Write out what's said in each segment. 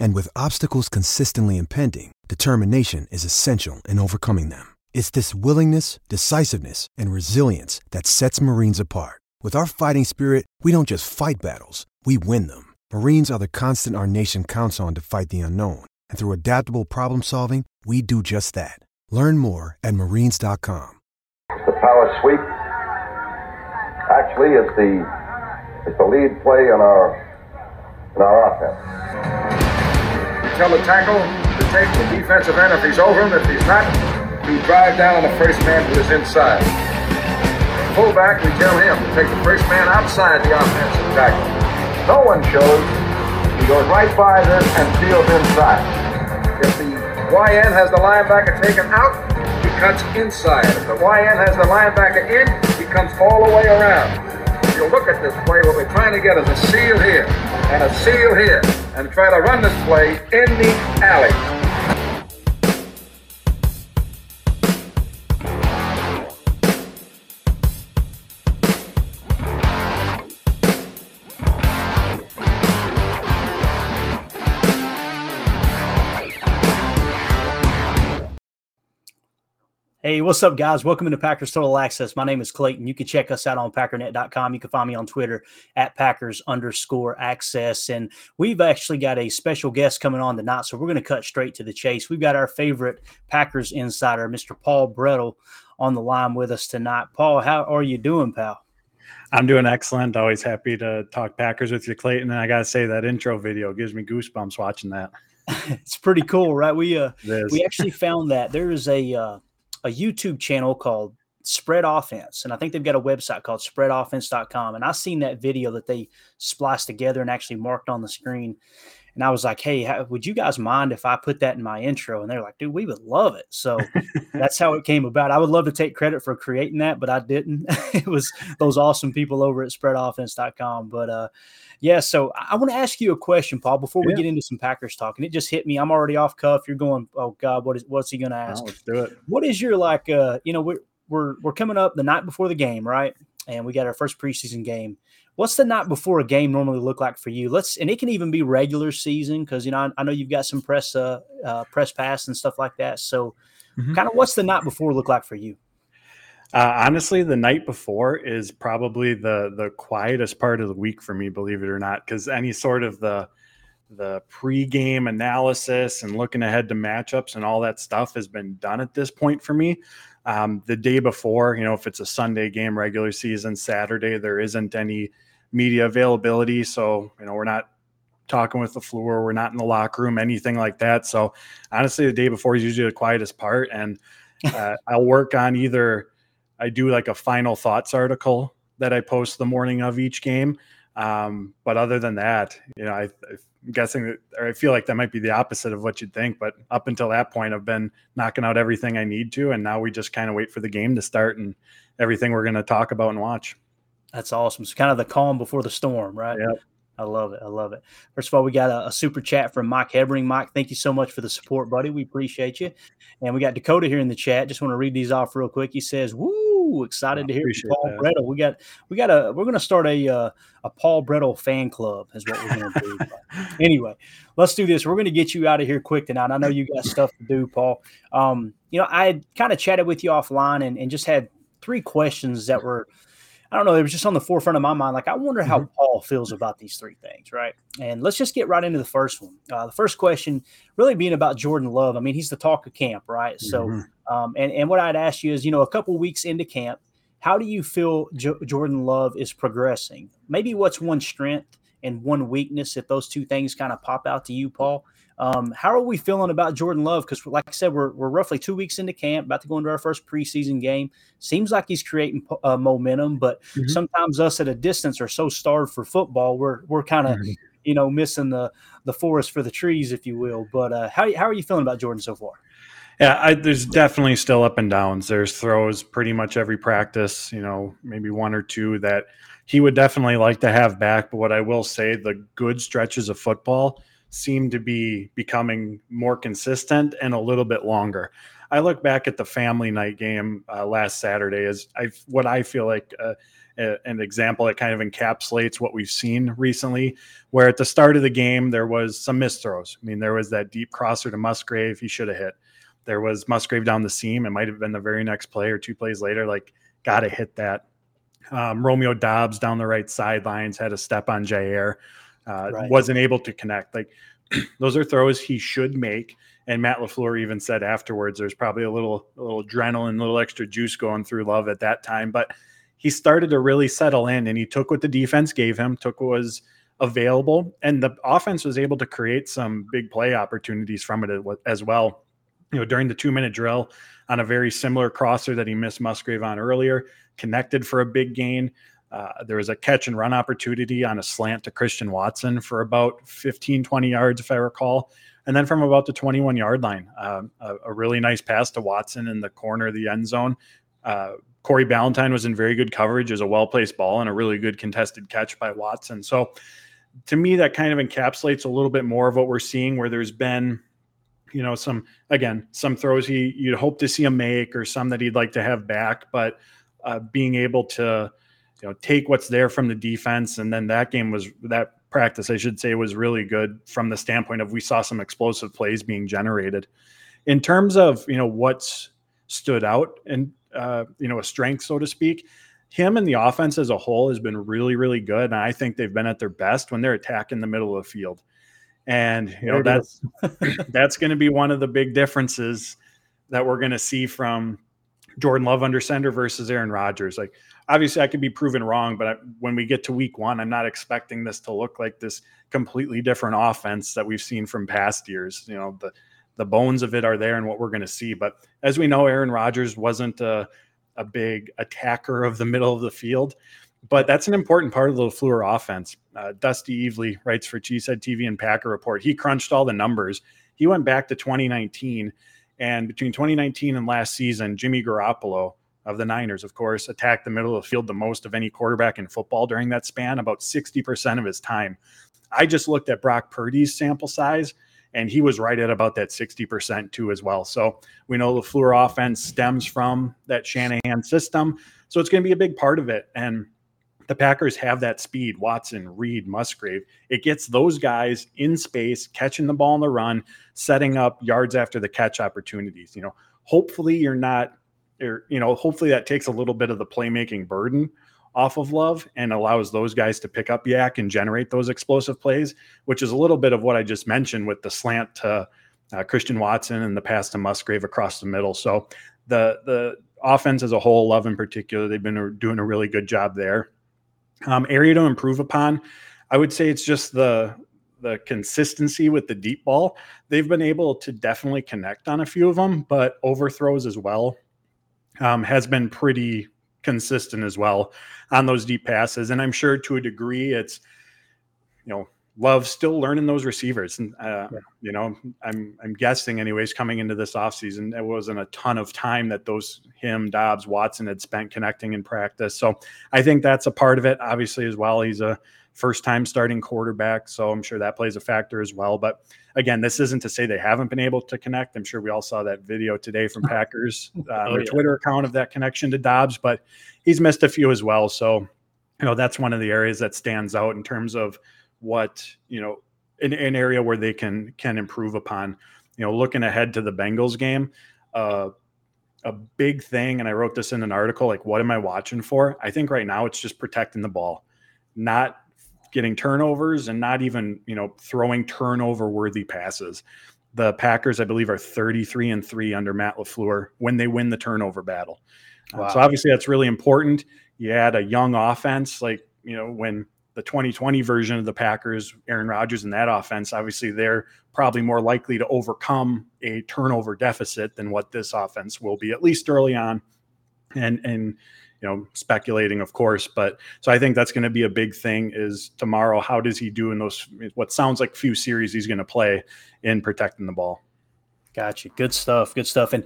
And with obstacles consistently impending, determination is essential in overcoming them. It's this willingness, decisiveness, and resilience that sets Marines apart. With our fighting spirit, we don't just fight battles, we win them. Marines are the constant our nation counts on to fight the unknown. And through adaptable problem solving, we do just that. Learn more at marines.com. The power sweep actually is the is the lead play in our in our offense. Tell the tackle to take the defensive end if he's over him. If he's not, we drive down on the first man who is inside. Fullback, we tell him to take the first man outside the offensive tackle. No one shows. He goes right by them and steals inside. If the YN has the linebacker taken out, he cuts inside. If the YN has the linebacker in, he comes all the way around. If you look at this play, what we're trying to get is a seal here and a seal here and try to run this play in the alley. Hey, what's up, guys? Welcome to Packers Total Access. My name is Clayton. You can check us out on packernet.com. You can find me on Twitter at Packers underscore access. And we've actually got a special guest coming on tonight, so we're going to cut straight to the chase. We've got our favorite Packers insider, Mr. Paul Bretl, on the line with us tonight. Paul, how are you doing, pal? I'm doing excellent. Always happy to talk Packers with you, Clayton. And I gotta say that intro video gives me goosebumps watching that. it's pretty cool, right? We uh we actually found that there is a uh, a YouTube channel called Spread Offense, and I think they've got a website called SpreadOffense.com. And I've seen that video that they spliced together and actually marked on the screen. And I was like, "Hey, how, would you guys mind if I put that in my intro?" And they're like, "Dude, we would love it." So that's how it came about. I would love to take credit for creating that, but I didn't. it was those awesome people over at SpreadOffense.com. But uh, yeah, so I, I want to ask you a question, Paul, before we Yeah. get into some Packers talk. And it just hit me. I'm already off cuff. You're going, "Oh God, what is what's he going to ask?" Well, let's do it. what is your like uh you know we're we're we're coming up the night before the game right and we got our first preseason game what's the night before a game normally look like for you let's and it can even be regular season because you know I, I know you've got some press uh, uh press pass and stuff like that so Mhm. kind of what's the night before look like for you Uh, honestly, the night before is probably the the quietest part of the week for me, believe it or not, because any sort of the the pregame analysis and looking ahead to matchups and all that stuff has been done at this point for me. Um, the day before, you know, if it's a Sunday game, regular season, Saturday, there isn't any media availability, so you know we're not talking with the floor, we're not in the locker room, anything like that. So honestly, the day before is usually the quietest part, and uh, I'll work on either I do like a final thoughts article that I post the morning of each game. Um, but other than that, you know, I, I'm guessing that, or I feel like that might be the opposite of what you'd think. But up until that point, I've been knocking out everything I need to, and now we just kind of wait for the game to start and everything we're going to talk about and watch. That's awesome. It's kind of the calm before the storm, right? Yep. I love it. I love it. First of all, we got a, a super chat from Mike Hebring. Mike, thank you so much for the support, buddy. We appreciate you. And we got Dakota here in the chat. Just want to read these off real quick. He says, "Woo, excited I to hear Paul that. Bretl. We got, we got a, we're going to start a, uh, a Paul Bretl fan club, is what we're going to do. Anyway, let's do this. We're going to get you out of here quick tonight. I know you got stuff to do, Paul. Um, you know, I kind of chatted with you offline and, and just had three questions that were, I don't know, it was just on the forefront of my mind. Like, I wonder how Paul feels about these three things, right? And let's just get right into the first one. Uh, the first question really being about Jordan Love. I mean, he's the talk of camp, right? So, Mhm. um, and, and what I'd ask you is, you know, a couple weeks into camp, How do you feel jo- Jordan Love is progressing? Maybe what's one strength and one weakness if those two things kind of pop out to you, Paul? Um, how are we feeling about Jordan Love? Because, like I said, we're, we're roughly two weeks into camp, about to go into our first preseason game. Seems like he's creating uh, momentum, but mm-hmm. sometimes us at a distance are so starved for football, we're we're kind of mm-hmm. you know missing the the forest for the trees, if you will. But uh, how how are you feeling about Jordan so far? Yeah, I, there's definitely still up and downs. There's throws pretty much every practice. You know, maybe one or two that he would definitely like to have back. But what I will say, the good stretches of football seem to be becoming more consistent and a little bit longer. I look back at the family night game uh, last Saturday as I what I feel like uh, a, an example that kind of encapsulates what we've seen recently. Where at the start of the game there was some missed throws. I mean, there was that deep crosser to Musgrave he should have hit. There was Musgrave down the seam. It might have been the very next play or two plays later. Like, got to hit that. Um, Romeo Doubs down the right sidelines had a step on Jaire uh, right. wasn't able to connect. Like those are throws he should make. And Matt LaFleur even said afterwards, there's probably a little, a little adrenaline, a little extra juice going through Love at that time. But he started to really settle in, and he took what the defense gave him, took what was available, and the offense was able to create some big play opportunities from it as well. You know, during the two minute drill on a very similar crosser that he missed Musgrave on earlier, connected for a big gain. Uh, there was a catch and run opportunity on a slant to Christian Watson for about 15, 20 yards, if I recall. And then from about the 21 yard line, uh, a, a, really nice pass to Watson in the corner of the end zone. Uh, Corey Ballentine was in very good coverage as a well placed ball and a really good contested catch by Watson. So to me, that kind of encapsulates a little bit more of what we're seeing where there's been, you know, some, again, some throws he, you'd hope to see him make or some that he'd like to have back, but uh, being able to, you know take what's there from the defense. And then that game was that practice i should say was really good from the standpoint of we saw some explosive plays being generated. In terms of you know what's stood out and uh, you know a strength so to speak him and the offense as a whole has been really really good. And i think they've been at their best when they're attacking the middle of the field. And you know that's that's going to be one of the big differences that we're going to see from Jordan Love under center versus Aaron Rodgers. Like obviously I could be proven wrong, but I, when we get to week one, I'm not expecting this to look like this completely different offense that we've seen from past years. You know, the the bones of it are there and what we're going to see. But as we know, Aaron Rodgers wasn't a, a big attacker of the middle of the field, but that's an important part of the LaFleur offense. Uh, Dusty Evely writes for Cheesehead TV and Packer Report. He crunched all the numbers. He went back to 2019, and between 2019 and last season, Jimmy Garoppolo of the Niners, of course, attacked the middle of the field the most of any quarterback in football during that span, about 60% of his time. I just looked at Brock Purdy's sample size, and he was right at about that 60% too, as well. So we know the LaFleur offense stems from that Shanahan system. So it's going to be a big part of it. And the Packers have that speed Watson, Reed, Musgrave. It gets those guys in space, catching the ball on the run, setting up yards after the catch opportunities. You know, hopefully you're not or you know, hopefully that takes a little bit of the playmaking burden off of Love and allows those guys to pick up YAC and generate those explosive plays, which is a little bit of what I just mentioned with the slant to uh, Christian Watson and the pass to Musgrave across the middle. So the the offense as a whole, Love in particular, they've been doing a really good job there. Um, area to improve upon, I would say it's just the the consistency with the deep ball. They've been able to definitely connect on a few of them, but overthrows as well um, has been pretty consistent as well on those deep passes. And I'm sure to a degree, it's you know Love still learning those receivers, and uh, yeah. you know I'm I'm guessing anyways coming into this offseason, it wasn't a ton of time that those him Doubs Watson had spent connecting in practice. So I think that's a part of it. Obviously, as well, he's a first time starting quarterback. So I'm sure that plays a factor as well. But again, this isn't to say they haven't been able to connect. I'm sure we all saw that video today from Packers, uh, oh, their yeah. Twitter account of that connection to Doubs, but he's missed a few as well. So, you know, that's one of the areas that stands out in terms of what, you know, an, an area where they can can improve upon. You know, looking ahead to the Bengals game, uh, a big thing, and I wrote this in an article like, what am I watching for? I think right now it's just protecting the ball, not getting turnovers and not even, you know, throwing turnover worthy passes. the Packers, I believe, are 33 and three under Matt LaFleur when they win the turnover battle. Wow. So obviously that's really important. You add a young offense, like you know when the 2020 version of the Packers, Aaron Rodgers and that offense, obviously they're probably more likely to overcome a turnover deficit than what this offense will be, at least early on. And and you know, speculating, of course, but so I think that's going to be a big thing. Is tomorrow, how does he do in those what sounds like few series he's going to play in protecting the ball? Gotcha. Good stuff. Good stuff. And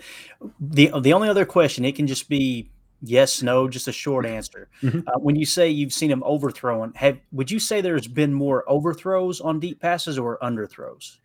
the the only other question, it can just be yes, no, just a short answer. Mm-hmm. Uh, when you say you've seen him overthrowing, have would you say there's been more overthrows on deep passes or underthrows?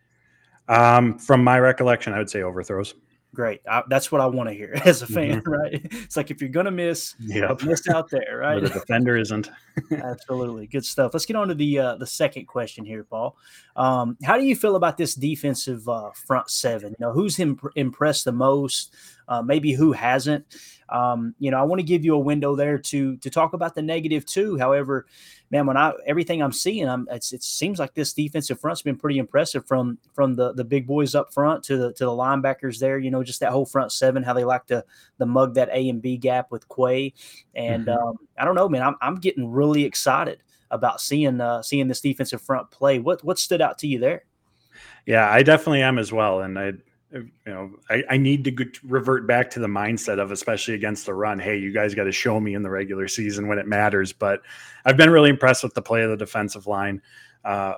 Um, from my recollection, I would say overthrows great. I, that's what I want to hear as a fan, mm-hmm. right? It's like if you're gonna miss, miss out there, right? the defender isn't. Absolutely, good stuff. Let's get on to the uh, the second question here, Paul. Um, how do you feel about this defensive uh, front seven? You know, who's imp- impressed the most? Uh, maybe who hasn't? Um, you know, I want to give you a window there to to talk about the negative too. However, man, when I everything I'm seeing, I'm it seems like this defensive front's been pretty impressive from from the the big boys up front to the to the linebackers there. You know, just that whole front seven, how they like to the mug that A and B gap with Quay, and mm-hmm. um, I don't know, man, I'm I'm getting really excited about seeing uh, seeing this defensive front play. What what stood out to you there? Yeah, I definitely am as well, and I you know, I, I need to revert back to the mindset of, especially against the run. Hey, you guys got to show me in the regular season when it matters. But I've been really impressed with the play of the defensive line. Uh,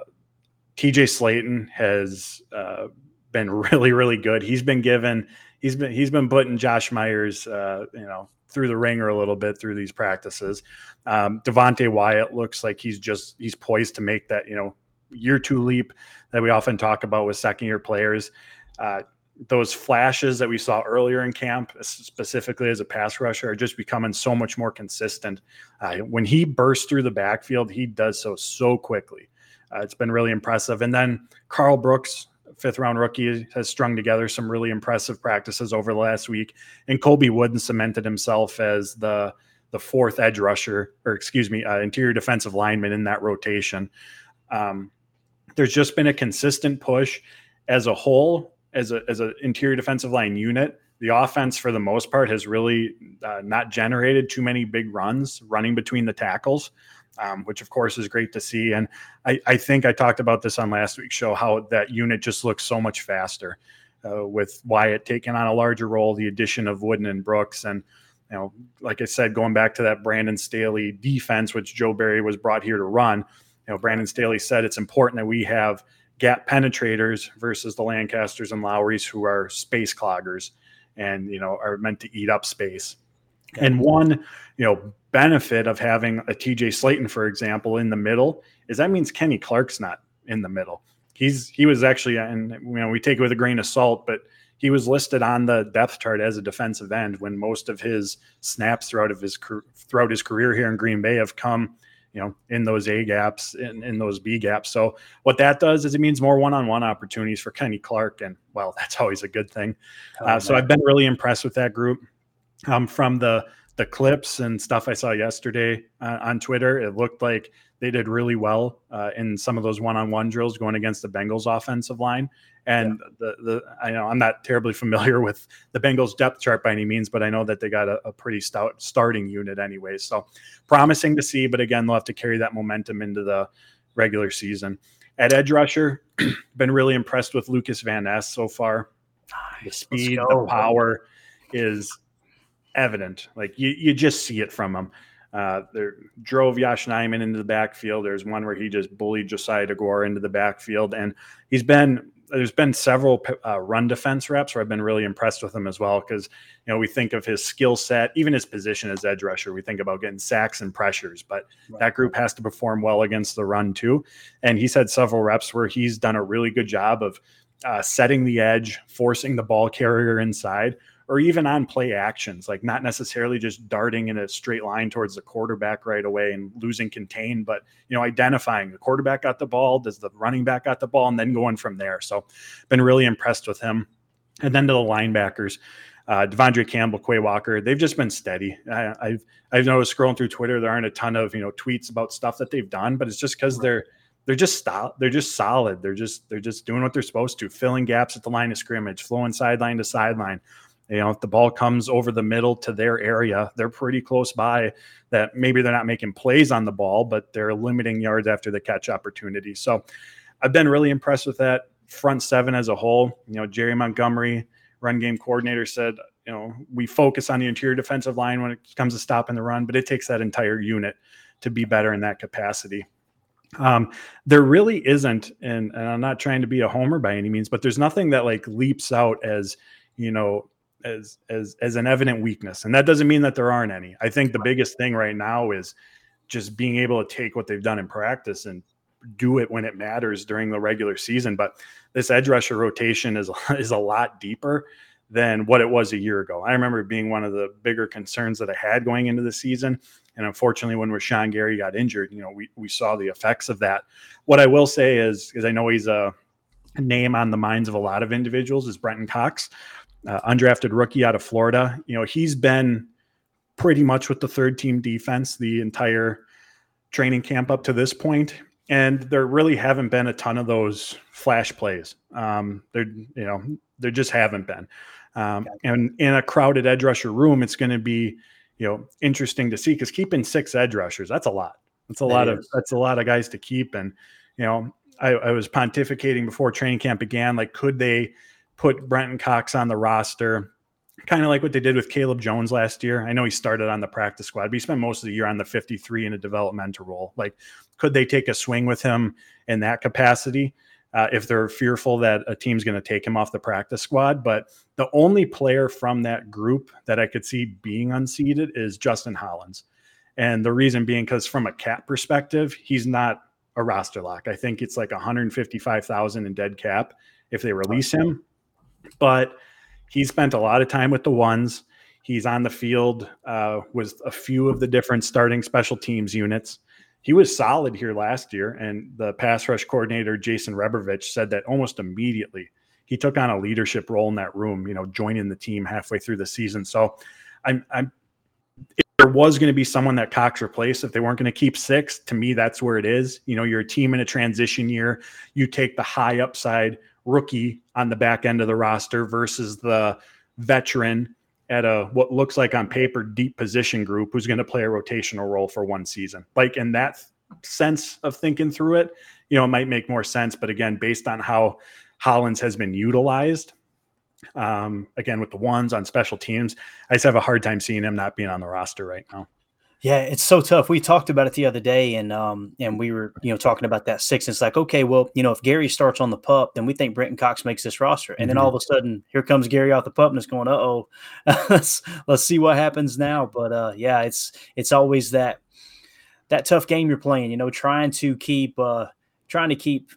TJ Slayton has uh, been really, really good. He's been given, he's been, he's been putting Josh Myers, uh, you know, through the ringer a little bit through these practices. Um, Devonte Wyatt looks like he's just, he's poised to make that, you know, year two leap that we often talk about with second year players. Uh, those flashes that we saw earlier in camp, specifically as a pass rusher, are just becoming so much more consistent. Uh, when he bursts through the backfield, he does so so quickly. Uh, it's been really impressive. And then Karl Brooks, fifth round rookie, has strung together some really impressive practices over the last week. And Colby Wooden cemented himself as the the fourth edge rusher, or excuse me, uh, interior defensive lineman in that rotation. Um, there's just been a consistent push as a whole as a as an interior defensive line unit, the offense for the most part has really uh, not generated too many big runs running between the tackles, um, which of course is great to see. And I, I, think I talked about this on last week's show how that unit just looks so much faster uh, with Wyatt taking on a larger role, the addition of Wooden and Brooks, and you know, like I said, going back to that Brandon Staley defense, which Joe Barry was brought here to run. You know, Brandon Staley said it's important that we have gap penetrators versus the Lancasters and Lowrys who are space cloggers and you know are meant to eat up space. And one, you know, benefit of having a TJ Slayton, for example, in the middle is that means Kenny Clark's not in the middle. He's he was actually, and you know, we take it with a grain of salt, but he was listed on the depth chart as a defensive end when most of his snaps throughout of his throughout his career here in Green Bay have come you know, in those A gaps, in, in those B gaps. So what that does is it means more one-on-one opportunities for Kenny Clark, and well, that's always a good thing. Oh, uh, so I've been really impressed with that group. Um, from the the clips and stuff I saw yesterday uh, on Twitter, it looked like they did really well uh, in some of those one-on-one drills going against the Bengals offensive line. And yeah. the the I know I'm not terribly familiar with the Bengals depth chart by any means, but I know that they got a, a pretty stout starting unit anyway. So promising to see, but again, they'll have to carry that momentum into the regular season. At edge rusher, been really impressed with Lucas Van Ness so far. The speed, the power is evident. Like you, you just see it from him. Uh, there drove Yosh Nijman into the backfield. There's one where he just bullied Josiah DeGuara into the backfield, and he's been there's been several uh, run defense reps where I've been really impressed with him as well because you know we think of his skill set, even his position as edge rusher. We think about getting sacks and pressures, but right. that group has to perform well against the run too. And he's had several reps where he's done a really good job of uh, setting the edge, forcing the ball carrier inside, or even on play actions, like not necessarily just darting in a straight line towards the quarterback right away and losing contain, but you know, identifying the quarterback got the ball, does the running back got the ball, and then going from there. So been really impressed with him. And then to the linebackers, uh, De'Vondre Campbell, Quay Walker, they've just been steady. I, I've I've noticed scrolling through Twitter, there aren't a ton of you know tweets about stuff that they've done, but it's just because they're they're just they're just solid. They're just they're just doing what they're supposed to, filling gaps at the line of scrimmage, flowing sideline to sideline. You know, if the ball comes over the middle to their area, they're pretty close by. That maybe they're not making plays on the ball, but they're limiting yards after the catch opportunity. So, I've been really impressed with that front seven as a whole. You know, Jerry Montgomery, run game coordinator, said, you know, we focus on the interior defensive line when it comes to stopping the run, but it takes that entire unit to be better in that capacity. Um, there really isn't, and, and I'm not trying to be a homer by any means, but there's nothing that like leaps out as, you know, as as as an evident weakness. And that doesn't mean that there aren't any. I think the biggest thing right now is just being able to take what they've done in practice and do it when it matters during the regular season. But this edge rusher rotation is is a lot deeper than what it was a year ago. I remember being one of the bigger concerns that I had going into the season. And unfortunately, when Rashan Gary got injured, you know, we, we saw the effects of that. What I will say is, is I know he's a name on the minds of a lot of individuals is Brenton Cox, uh, undrafted rookie out of Florida. You know, he's been pretty much with the third team defense the entire training camp up to this point and there really haven't been a ton of those flash plays. Um, there, you know, there just haven't been. Um, and in a crowded edge rusher room, it's going to be, you know, interesting to see because keeping six edge rushers, that's a lot. That's a that lot is. of that's a lot of guys to keep. And you know, I, I was pontificating before training camp began. Like, could they put Brenton Cox on the roster? kind of like what they did with Caleb Jones last year. I know he started on the practice squad, but he spent most of the year on the 53 in a developmental role. Like, could they take a swing with him in that capacity uh, if they're fearful that a team's going to take him off the practice squad? But the only player from that group that I could see being unseated is Justin Hollins. And the reason being because from a cap perspective, he's not a roster lock. I think it's like 155,000 in dead cap if they release him. But he spent a lot of time with the ones. He's on the field uh, with a few of the different starting special teams units. He was solid here last year, and the pass rush coordinator Jason Rebrovich said that almost immediately he took on a leadership role in that room. You know, joining the team halfway through the season. So, I'm, I'm if there was going to be someone that Cox replaced, if they weren't going to keep six, to me, that's where it is. You know, you're a team in a transition year. You take the high upside rookie on the back end of the roster versus the veteran at a what looks like on paper deep position group who's going to play a rotational role for one season. Like in that sense of thinking through it, you know, it might make more sense. But again, based on how Hollins has been utilized, um, again with the ones on special teams, I just have a hard time seeing him not being on the roster right now. Yeah, it's so tough. We talked about it the other day, and um, and we were you know talking about that six. And it's like, okay, well, you know, if Gary starts on the pup, then we think Brenton Cox makes this roster, and mm-hmm. then all of a sudden, here comes Gary off the pup, and it's going, uh oh, let's let's see what happens now. But uh, yeah, it's it's always that that tough game you're playing. You know, trying to keep uh, trying to keep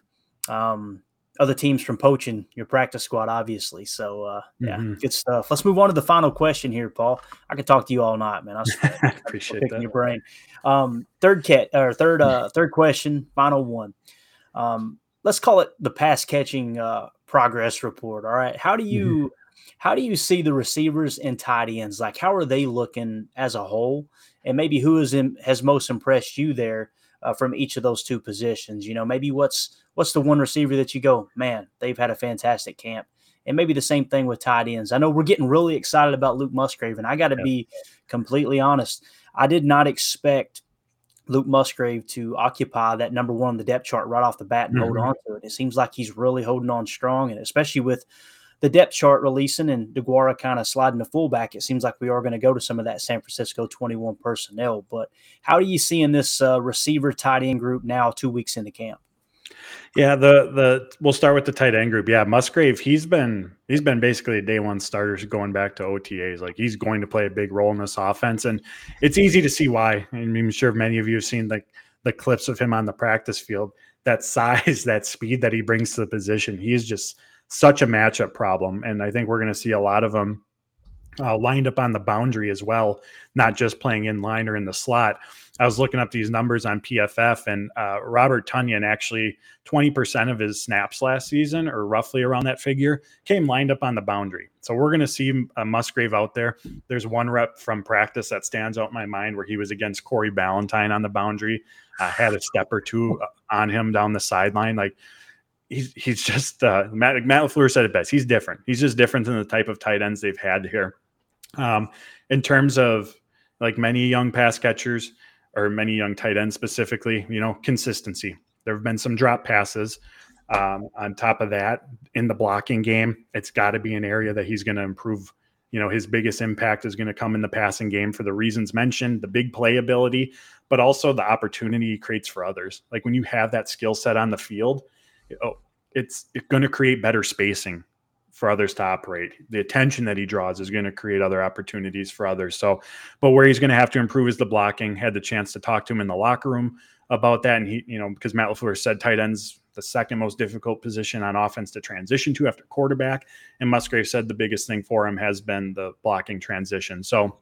um, other teams from poaching your practice squad, obviously. So uh, yeah, mm-hmm. good stuff. Let's move on to the final question here, Paul. I could talk to you all night, man. I appreciate that. Your brain. Um, third cat or third uh, third question, final one. Um, let's call it the pass catching uh, progress report. All right, how do you mm-hmm. how do you see the receivers and tight ends? Like, how are they looking as a whole? And maybe who is in, has most impressed you there uh, from each of those two positions? You know, maybe what's what's the one receiver that you go, man, they've had a fantastic camp. And maybe the same thing with tight ends. I know we're getting really excited about Luke Musgrave, and I got to yeah. be completely honest. I did not expect Luke Musgrave to occupy that number one on the depth chart right off the bat and mm-hmm. hold on to it. It seems like he's really holding on strong, and especially with the depth chart releasing and DeGuara kind of sliding to fullback, it seems like we are going to go to some of that San Francisco 21 personnel. But how do you see in this uh, receiver tight end group now, two weeks into camp? Yeah, the the we'll start with the tight end group. Yeah, Musgrave, he's been he's been basically a day one starter going back to OTAs. Like he's going to play a big role in this offense, and it's easy to see why. I'm sure many of you have seen the the clips of him on the practice field. That size, that speed that he brings to the position, he is just such a matchup problem. And I think we're going to see a lot of them uh, lined up on the boundary as well, not just playing in line or in the slot. I was looking up these numbers on PFF, and uh, Robert Tonyan actually 20% of his snaps last season, or roughly around that figure, came lined up on the boundary. So we're going to see a Musgrave out there. There's one rep from practice that stands out in my mind where he was against Corey Ballentine on the boundary, uh, had a step or two uh, on him down the sideline. Like he's he's just uh, Matt Matt LaFleur said it best. He's different. He's just different than the type of tight ends they've had here. Um, in terms of like many young pass catchers or many young tight ends specifically, you know, consistency. There have been some drop passes. Um, on top of that, in the blocking game, it's got to be an area that he's going to improve. You know, his biggest impact is going to come in the passing game for the reasons mentioned, the big play ability, but also the opportunity he creates for others. Like when you have that skill set on the field, oh, it's, going to create better spacing for others to operate. The attention that he draws is going to create other opportunities for others. So, but where he's going to have to improve is the blocking. Had the chance to talk to him in the locker room about that, and he, you know, because Matt LaFleur said tight ends the second most difficult position on offense to transition to after quarterback, and Musgrave said the biggest thing for him has been the blocking transition. So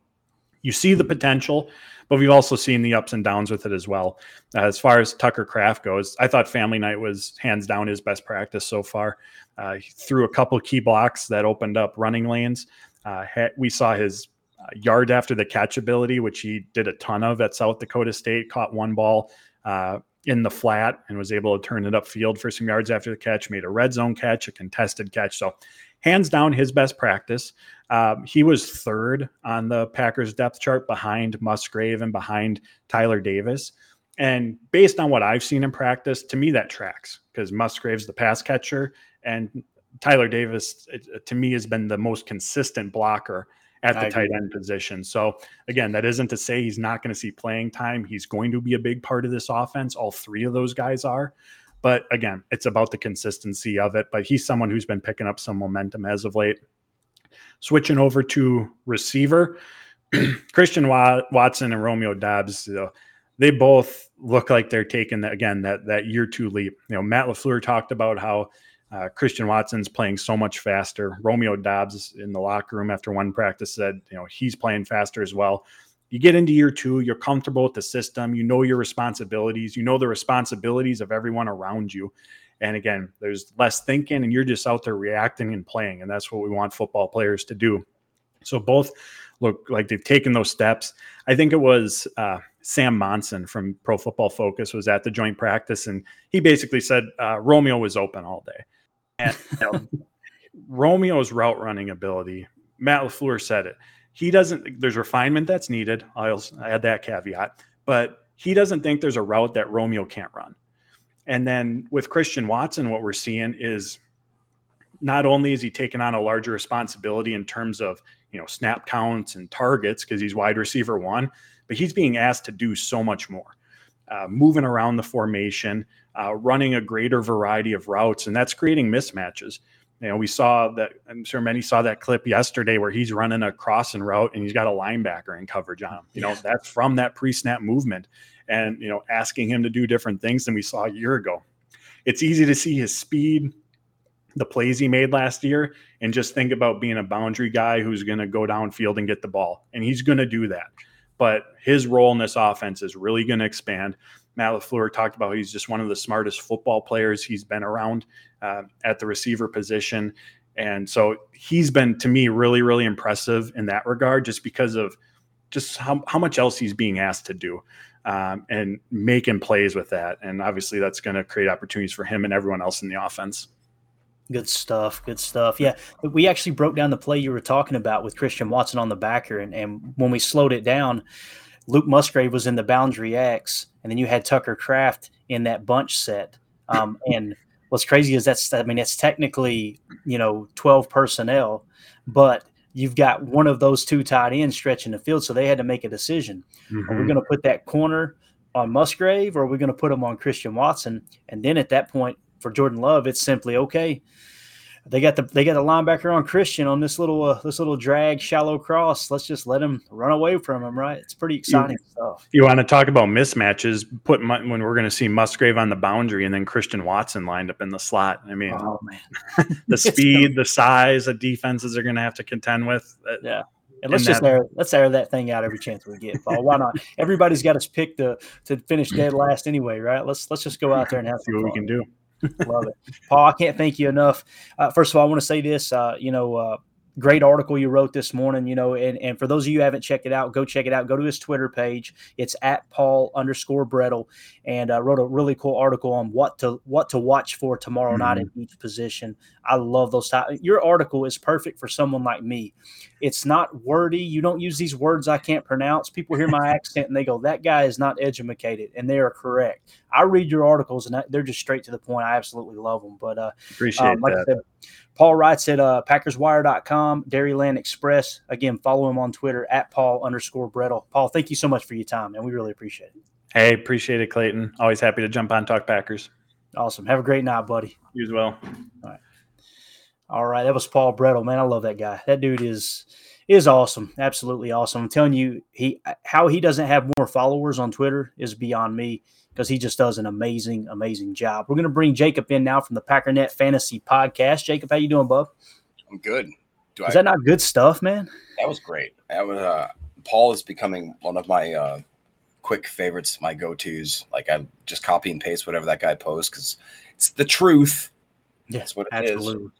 you see the potential, but we've also seen the ups and downs with it as well. Uh, as far as Tucker Kraft goes, I thought Family Night was hands down his best practice so far. Uh, he threw a couple key blocks that opened up running lanes. Uh, we saw his uh, yard after the catch ability, which he did a ton of at South Dakota State. Caught one ball uh, in the flat and was able to turn it upfield for some yards after the catch. Made a red zone catch, a contested catch. So hands down his best practice. Um, he was third on the Packers depth chart behind Musgrave and behind Tyler Davis. And based on what I've seen in practice, to me that tracks because Musgrave's the pass catcher and Tyler Davis, it, to me, has been the most consistent blocker at the tight end position. So again, that isn't to say he's not going to see playing time. He's going to be a big part of this offense. All three of those guys are. But again, it's about the consistency of it. But he's someone who's been picking up some momentum as of late. Switching over to receiver, Christian Watson and Romeo Doubs, you know, they both look like they're taking that again that that year two leap. You know, Matt LaFleur talked about how uh, Christian Watson's playing so much faster. Romeo Doubs in the locker room after one practice said, you know, he's playing faster as well you get into year two, you're comfortable with the system, you know your responsibilities, you know the responsibilities of everyone around you. And again, there's less thinking, and you're just out there reacting and playing. And that's what we want football players to do. So both look like they've taken those steps. I think it was uh, Sam Monson from Pro Football Focus was at the joint practice, and he basically said uh, Romeo was open all day. And you know, Romeo's route running ability, Matt LaFleur said it he doesn't there's refinement that's needed. I'll add that caveat but he doesn't think there's a route that romeo can't run. And then with christian watson what we're seeing is not only is he taking on a larger responsibility in terms of you know snap counts and targets because he's wide receiver one but he's being asked to do so much more. Uh, moving around the formation uh, running a greater variety of routes and that's creating mismatches you know, we saw that. I'm sure many saw that clip yesterday where he's running a crossing route and he's got a linebacker in coverage on him. You know, that's from that pre-snap movement, and you know, asking him to do different things than we saw a year ago. It's easy to see his speed, the plays he made last year, and just think about being a boundary guy who's going to go downfield and get the ball, and he's going to do that. But his role in this offense is really going to expand. Matt LaFleur talked about he's just one of the smartest football players he's been around uh, at the receiver position. And so he's been, to me, really, really impressive in that regard, just because of just how, how much else he's being asked to do um, and making plays with that. And obviously, that's going to create opportunities for him and everyone else in the offense. Good stuff. Good stuff. Yeah. We actually broke down the play you were talking about with Christian Watson on the backer. And, and when we slowed it down, Luke Musgrave was in the boundary X, and then you had Tucker Kraft in that bunch set. Um, and what's crazy is that's I mean it's technically you know twelve personnel, but you've got one of those two tight ends stretching the field, so they had to make a decision. Mm-hmm. Are we mm-hmm. going to put that corner on Musgrave, or are we going to put him on Christian Watson? And then at that point, for Jordan Love, it's simply okay they got the they got the linebacker on Christian on this little uh, this little drag shallow cross. Let's just let him run away from him, right? It's pretty exciting you, stuff. You want to talk about mismatches? Put when we're going to see Musgrave on the boundary and then Christian Watson lined up in the slot. I mean, oh, man, the speed, the size, the defenses are going to have to contend with. Yeah, And let's And just that- air let's air that thing out every chance we get, Paul. Why not? Everybody's got us picked to to finish dead last anyway, right? Let's let's just go out there and have See what we can do. Love it, Paul. I can't thank you enough. Uh, first of all, I want to say this. Uh, you know, uh, great article you wrote this morning. You know, and and for those of you who haven't checked it out, go check it out. Go to his Twitter page. It's at Paul underscore Bretl, and uh, wrote a really cool article on what to what to watch for tomorrow night in each position. I love those. Type. Your article is perfect for someone like me. It's not wordy. You don't use these words I can't pronounce. People hear my accent and they go, "That guy is not educated," and they are correct. I read your articles and they're just straight to the point. I absolutely love them. But uh, Appreciate um, like I said, Paul writes at uh, PackersWire.com, Dairyland Express. Again, follow him on Twitter at Paul underscore Bretl. Paul, thank you so much for your time, and we really appreciate it. Hey, appreciate it, Clayton. Always happy to jump on Talk Packers. Awesome. Have a great night, buddy. You as well. All right. All right. that was Paul Bretl. Man, I love that guy. That dude is is awesome. Absolutely awesome. I'm telling you, he how he doesn't have more followers on Twitter is beyond me because he just does an amazing, amazing job. We're gonna bring Jacob in now from the Packernet Fantasy Podcast. Jacob, how you doing, bub? I'm good. Do Is I, that not good stuff, man? that was great. That was uh, Paul is becoming one of my uh, quick favorites, my go tos. Like I just copy and paste whatever that guy posts because it's the truth. Yeah, That's what it is. absolutely.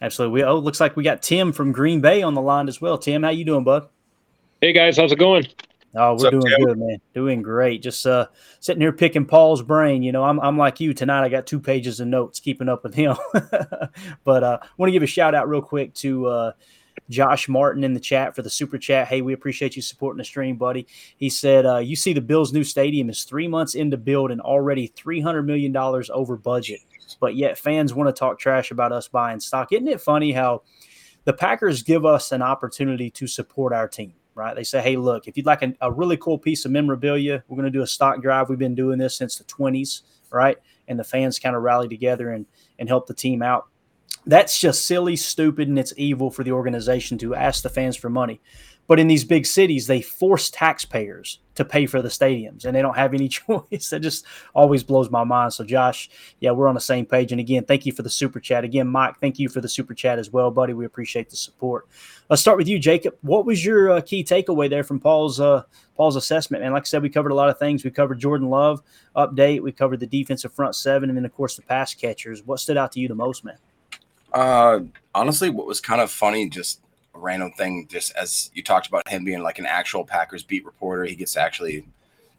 Absolutely. We oh, looks like we got Tim from Green Bay on the line as well. Tim, how you doing, bud? Hey guys, how's it going? Oh, we're up, doing Tim? good, man. Doing great. Just uh sitting here picking Paul's brain. You know, I'm I'm like you tonight. I got two pages of notes keeping up with him. but uh want to give a shout out real quick to uh Josh Martin in the chat for the super chat. Hey, we appreciate you supporting the stream, buddy. He said, uh, You see, the Bills' new stadium is three months into build and already $300 million over budget. But yet, fans want to talk trash about us buying stock. Isn't it funny how the Packers give us an opportunity to support our team, right? They say, Hey, look, if you'd like a, a really cool piece of memorabilia, we're going to do a stock drive. We've been doing this since the 20s, right? And the fans kind of rally together and, and help the team out that's just silly, stupid, and it's evil for the organization to ask the fans for money. But in these big cities, they force taxpayers to pay for the stadiums, and they don't have any choice. That just always blows my mind. So, Josh, yeah, we're on the same page. And again, thank you for the super chat. Again, Mike, thank you for the super chat as well, buddy. We appreciate the support. Let's start with you, Jacob. What was your uh, key takeaway there from Paul's uh, Paul's assessment? Man, like I said, we covered a lot of things. We covered Jordan Love update. We covered the defensive front seven, and then of course the pass catchers. What stood out to you the most, man? Uh, honestly, what was kind of funny, just a random thing, just as you talked about him being like an actual Packers beat reporter, he gets to actually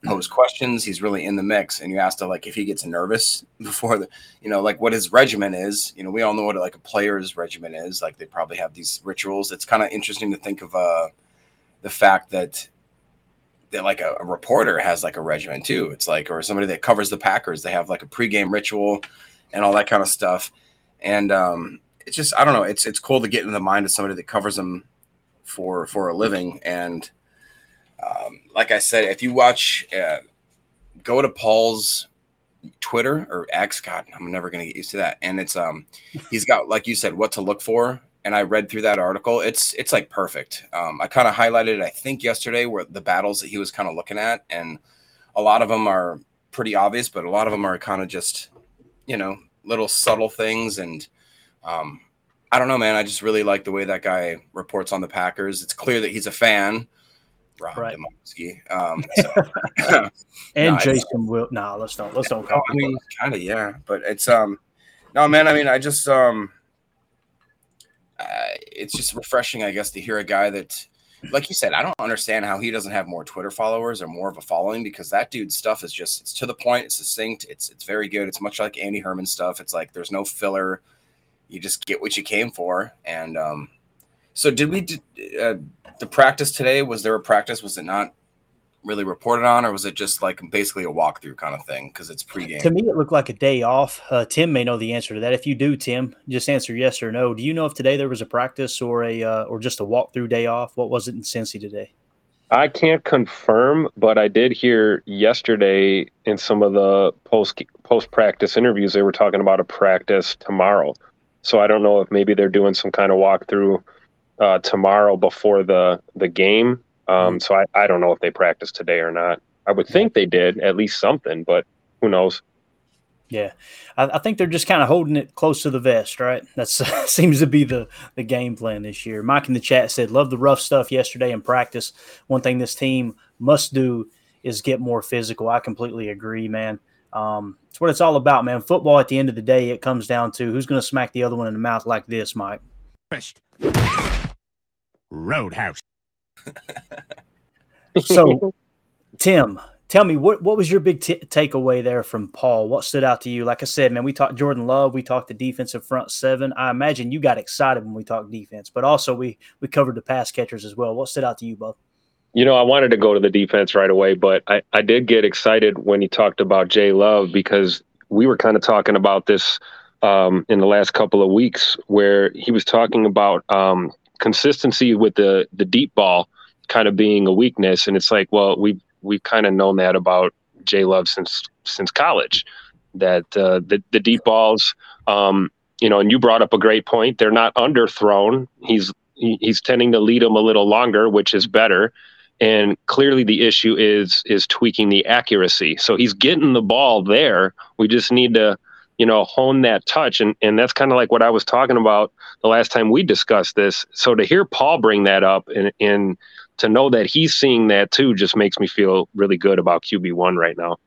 pose questions. He's really in the mix, and you asked him like if he gets nervous before the, you know, like what his regimen is. You know, we all know what like a player's regimen is. Like they probably have these rituals. It's kind of interesting to think of uh the fact that that like a, a reporter has like a regimen too. It's like or somebody that covers the Packers, they have like a pregame ritual and all that kind of stuff. And um, it's just I don't know. It's it's cool to get in the mind of somebody that covers them for for a living. And um, like I said, if you watch, uh, go to Paul's Twitter or X. God, I'm never gonna get used to that. And it's um, he's got like you said, what to look for. And I read through that article. It's it's like perfect. Um, I kind of highlighted, I think yesterday, where the battles that he was kind of looking at, and a lot of them are pretty obvious, but a lot of them are kind of just, you know, little subtle things. And um, I don't know, man. I just really like the way that guy reports on the Packers. It's clear that he's a fan. Rob Right. Um, so- And No, Jason will. No, let's don't. Let's. Oh, Call I mean, kind of, yeah. But it's um, no, man. I mean, I just um, uh, it's just refreshing, I guess, to hear a guy that, like you said, I don't understand how he doesn't have more Twitter followers or more of a following because that dude's stuff is just it's to the point, it's succinct, it's it's very good. It's much like Andy Herman stuff. It's like there's no filler. You just get what you came for, and um, so did we? d- Uh, the practice today was there a practice? Was it not really reported on, or was it just like basically a walkthrough kind of thing because it's pregame? To me, it looked like a day off. Uh, Tim may know the answer to that. If you do, Tim, just answer yes or no. Do you know if today there was a practice or a uh, or just a walkthrough day off? What was it in Cincy today? I can't confirm, but I did hear yesterday in some of the post post practice interviews they were talking about a practice tomorrow. So I don't know if maybe they're doing some kind of walkthrough uh, tomorrow before the the game. Um, so I, I don't know if they practiced today or not. I would think they did at least something, but who knows? Yeah, I, I, think they're just kind of holding it close to the vest, right? That seems to be the the game plan this year. Mike in the chat said, "Love the rough stuff yesterday in practice. One thing this team must do is get more physical." I completely agree, man. Um, it's what it's all about, man. Football, at the end of the day, it comes down to who's going to smack the other one in the mouth like this, Mike. Roadhouse. so, Tim, tell me what what was your big t- takeaway there from Paul? What stood out to you? Like I said, man, we talked Jordan Love, we talked the defensive front seven. I imagine you got excited when we talked defense, but also we we covered the pass catchers as well. What stood out to you, Bob? You know, I wanted to go to the defense right away, but I, I did get excited when he talked about Jay Love because we were kind of talking about this um, in the last couple of weeks where he was talking about um, consistency with the the deep ball kind of being a weakness, and it's like, well, we've we've kind of known that about Jay Love since since college, that uh, the the deep balls, um, you know, and you brought up a great point. They're not underthrown. He's he's tending to lead them a little longer, which is better. And clearly, the issue is is tweaking the accuracy. So he's getting the ball there. We just need to, you know, hone that touch. And and that's kind of like what I was talking about the last time we discussed this. So to hear Paul bring that up and and to know that he's seeing that too just makes me feel really good about QB one right now.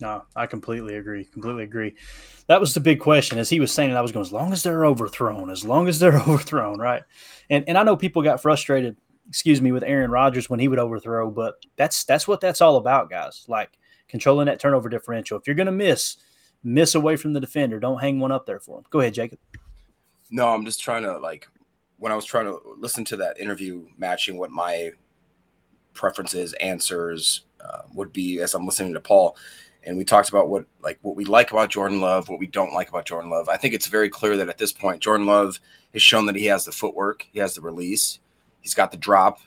No, I completely agree. Completely agree. That was the big question. As he was saying, I was going as long as they're overthrown, as long as they're overthrown, right? And and I know people got frustrated, excuse me, with Aaron Rodgers when he would overthrow, but that's that's what that's all about, guys. Like controlling that turnover differential. If you're to miss, miss away from the defender. Don't hang one up there for him. Go ahead, Jacob. No, I'm just trying to like when I was trying to listen to that interview, matching what my preferences, answers uh, would be as I'm listening to Paul. And we talked about what like what we like about Jordan Love, what we don't like about Jordan Love. I think it's very clear that at this point, Jordan Love has shown that he has the footwork, he has the release, he's got the drop,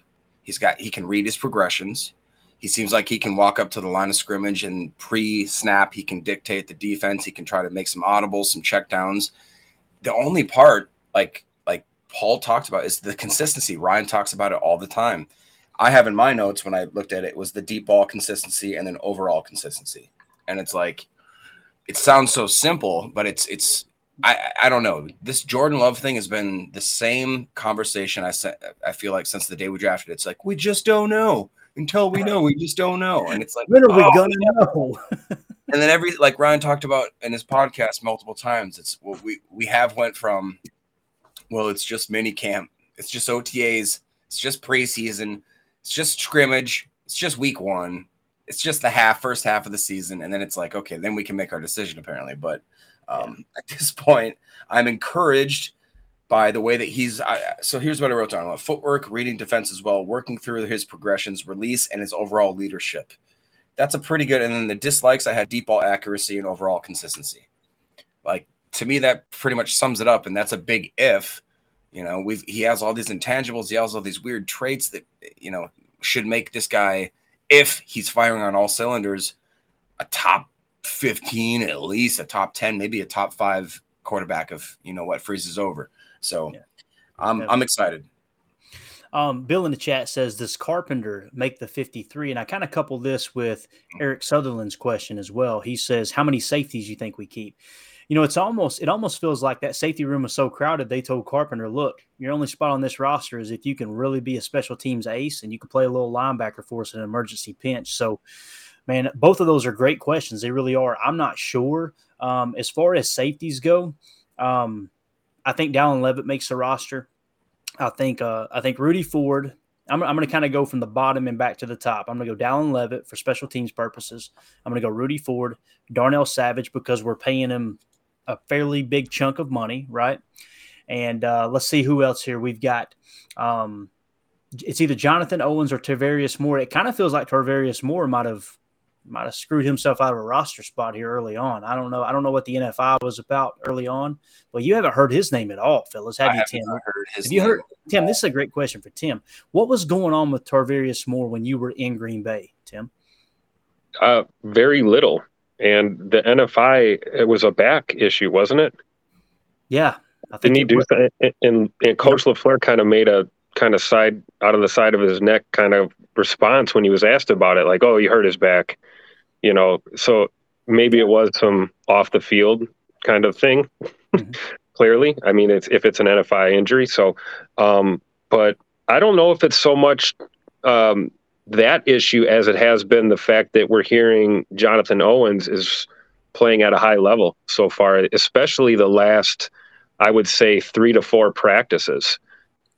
he's got he can read his progressions. He seems like he can walk up to the line of scrimmage and pre-snap, he can dictate the defense, he can try to make some audibles, some checkdowns. The only part, like like Paul talked about, is the consistency. Ryan talks about it all the time I have in my notes when I looked at it was the deep ball consistency and then overall consistency. And it's like it sounds so simple, but it's it's I I don't know. This Jordan Love thing has been the same conversation I said I feel like since the day we drafted. It's like we just don't know until we know. We just don't know. And it's like when are we oh, gonna know? and then every like Ryan talked about in his podcast multiple times, it's well, we we have went from well, it's just mini camp, it's just OTAs, it's just preseason it's just scrimmage. It's just week one. It's just the half, first half of the season, and then it's like, okay, then we can make our decision apparently. But um, at this point, I'm encouraged by the way that he's. I, so here's what I wrote down: footwork, reading defense as well, working through his progressions, release, and his overall leadership. That's a pretty good. And then the dislikes, I had deep ball accuracy and overall consistency. Like to me, that pretty much sums it up, and that's a big if you know, we've he has all these intangibles, he has all these weird traits that you know should make this guy, if he's firing on all cylinders, a top 15 at least, a top 10, maybe a top five quarterback of you know what freezes over. So yeah. I'm I'm excited. Um, Bill in the chat says, "Does Carpenter make the 53?" And I kind of couple this with hmm. Eric Sutherland's question as well. He says, "How many safeties you think we keep?" you know, it's almost it almost feels like that safety room was so crowded. They told Carpenter, "Look, your only spot on this roster is if you can really be a special teams ace and you can play a little linebacker for us in an emergency pinch." So, man, both of those are great questions. They really are. I'm not sure um, as far as safeties go. Um, I think Dallin Leavitt makes the roster. I think uh, I think Rudy Ford. I'm, I'm going to kind of go from the bottom and back to the top. I'm going to go Dallin Leavitt for special teams purposes. I'm going to go Rudy Ford, Darnell Savage because we're paying him a fairly big chunk of money, right? And uh, let's see who else here. We've got um, it's either Jonathan Owens or Tarvarius Moore. It kind of feels like Tarvarius Moore might have might have screwed himself out of a roster spot here early on. I don't know. I don't know what the NFI was about early on, but you haven't heard his name at all, fellas, Have I you, Tim? have you heard Tim? This is a great question for Tim. What was going on with Tarvarius Moore when you were in Green Bay, Tim? Uh, very little and the NFI it was a back issue, wasn't it? Yeah, I think Didn't he do that? And, and Coach yep. LaFleur kind of made a kind of side out of the side of his neck kind of response when he was asked about it, like, "Oh, he hurt his back," you know. So maybe it was some off the field kind of thing. Mm-hmm. Clearly, I mean, it's if it's an NFI injury. So, um, but I don't know if it's so much um, that issue as it has been the fact that we're hearing Jonathan Owens is playing at a high level so far, especially the last, I would say, three to four practices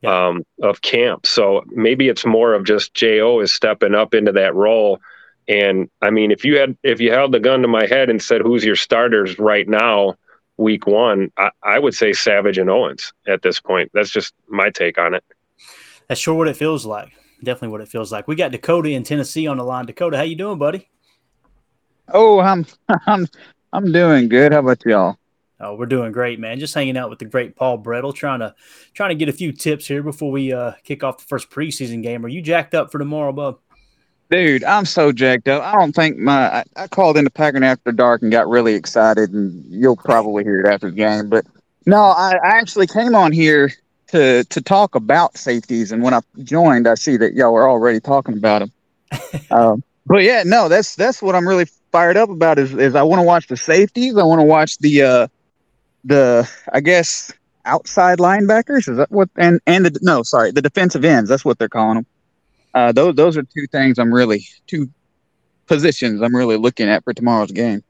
yeah. um, of camp. So maybe it's more of just Jo is stepping up into that role. And I mean, if you had if you held the gun to my head and said who's your starters right now, week one, I, I would say Savage and Owens at this point. That's just my take on it. That's sure what it feels like. Definitely what it feels like. We got Dakota in Tennessee on the line. Dakota, how you doing, buddy? Oh, I'm I'm I'm doing good. How about y'all? Oh, we're doing great, man. Just hanging out with the great Paul Bretl, trying to trying to get a few tips here before we uh, kick off the first preseason game. Are you jacked up for tomorrow, bub? Dude, I'm so jacked up. I don't think my I, I called into Packing After Dark and got really excited, and you'll probably hear it after the game. But no, I, I actually came on here to to talk about safeties, and when I joined, I see that y'all were already talking about them. um, but yeah, no, that's that's what I'm really fired up about is, is I want to watch the safeties. I want to watch the uh, the I guess outside linebackers. Is that what? And and the no, sorry, the defensive ends. That's what they're calling them. Uh, those those are two things I'm really two positions I'm really looking at for tomorrow's game.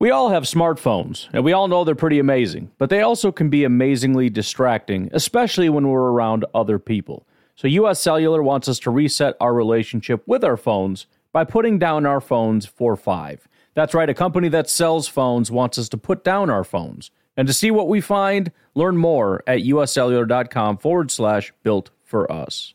We all have smartphones, and we all know they're pretty amazing, but they also can be amazingly distracting, especially when we're around other people. So, US Cellular wants us to reset our relationship with our phones by putting down our phones for five. That's right, a company that sells phones wants us to put down our phones. And to see what we find, learn more at uscellular.com forward slash built for us.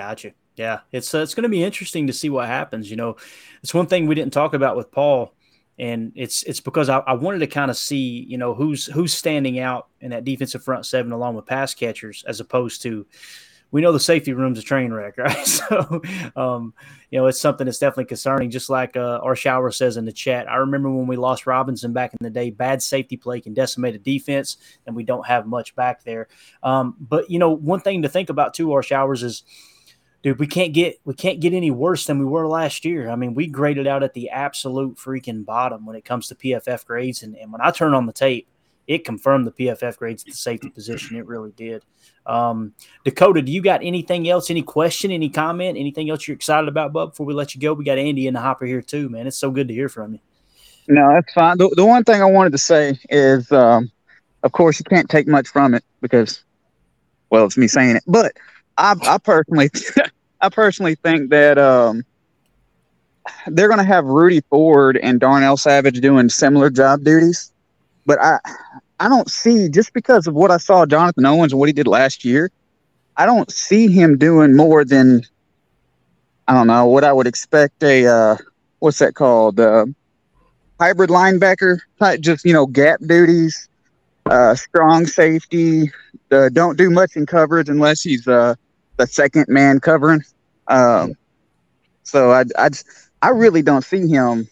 Gotcha. Yeah, it's uh, it's going to be interesting to see what happens. You know, it's one thing we didn't talk about with Paul, and it's it's because I, I wanted to kind of see you know who's who's standing out in that defensive front seven along with pass catchers as opposed to we know the safety room's a train wreck, right? So, um, you know, it's something that's definitely concerning. Just like uh, our shower says in the chat, I remember when we lost Robinson back in the day. Bad safety play can decimate a defense, and we don't have much back there. Um, but you know, one thing to think about too, our showers is dude, we can't get we can't get any worse than we were last year. I mean, we graded out at the absolute freaking bottom when it comes to PFF grades, and, and when I turn on the tape, it confirmed the PFF grades at the safety position. It really did. Um, Dakota, do you got anything else? Any question? Any comment? Anything else you're excited about, Bub? Before we let you go, we got Andy in the hopper here too, man. It's so good to hear from you. No, that's fine. The, the one thing I wanted to say is, um, of course, you can't take much from it because, well, it's me saying it, but I, I personally, I personally think that um, they're going to have Rudy Ford and Darnell Savage doing similar job duties, but I, I don't see just because of what I saw Jonathan Owens and what he did last year. I don't see him doing more than I don't know what I would expect a uh, what's that called uh, hybrid linebacker type, just you know gap duties, uh, strong safety. Uh, don't do much in coverage unless he's uh, the second man covering. Um, so I, I I really don't see him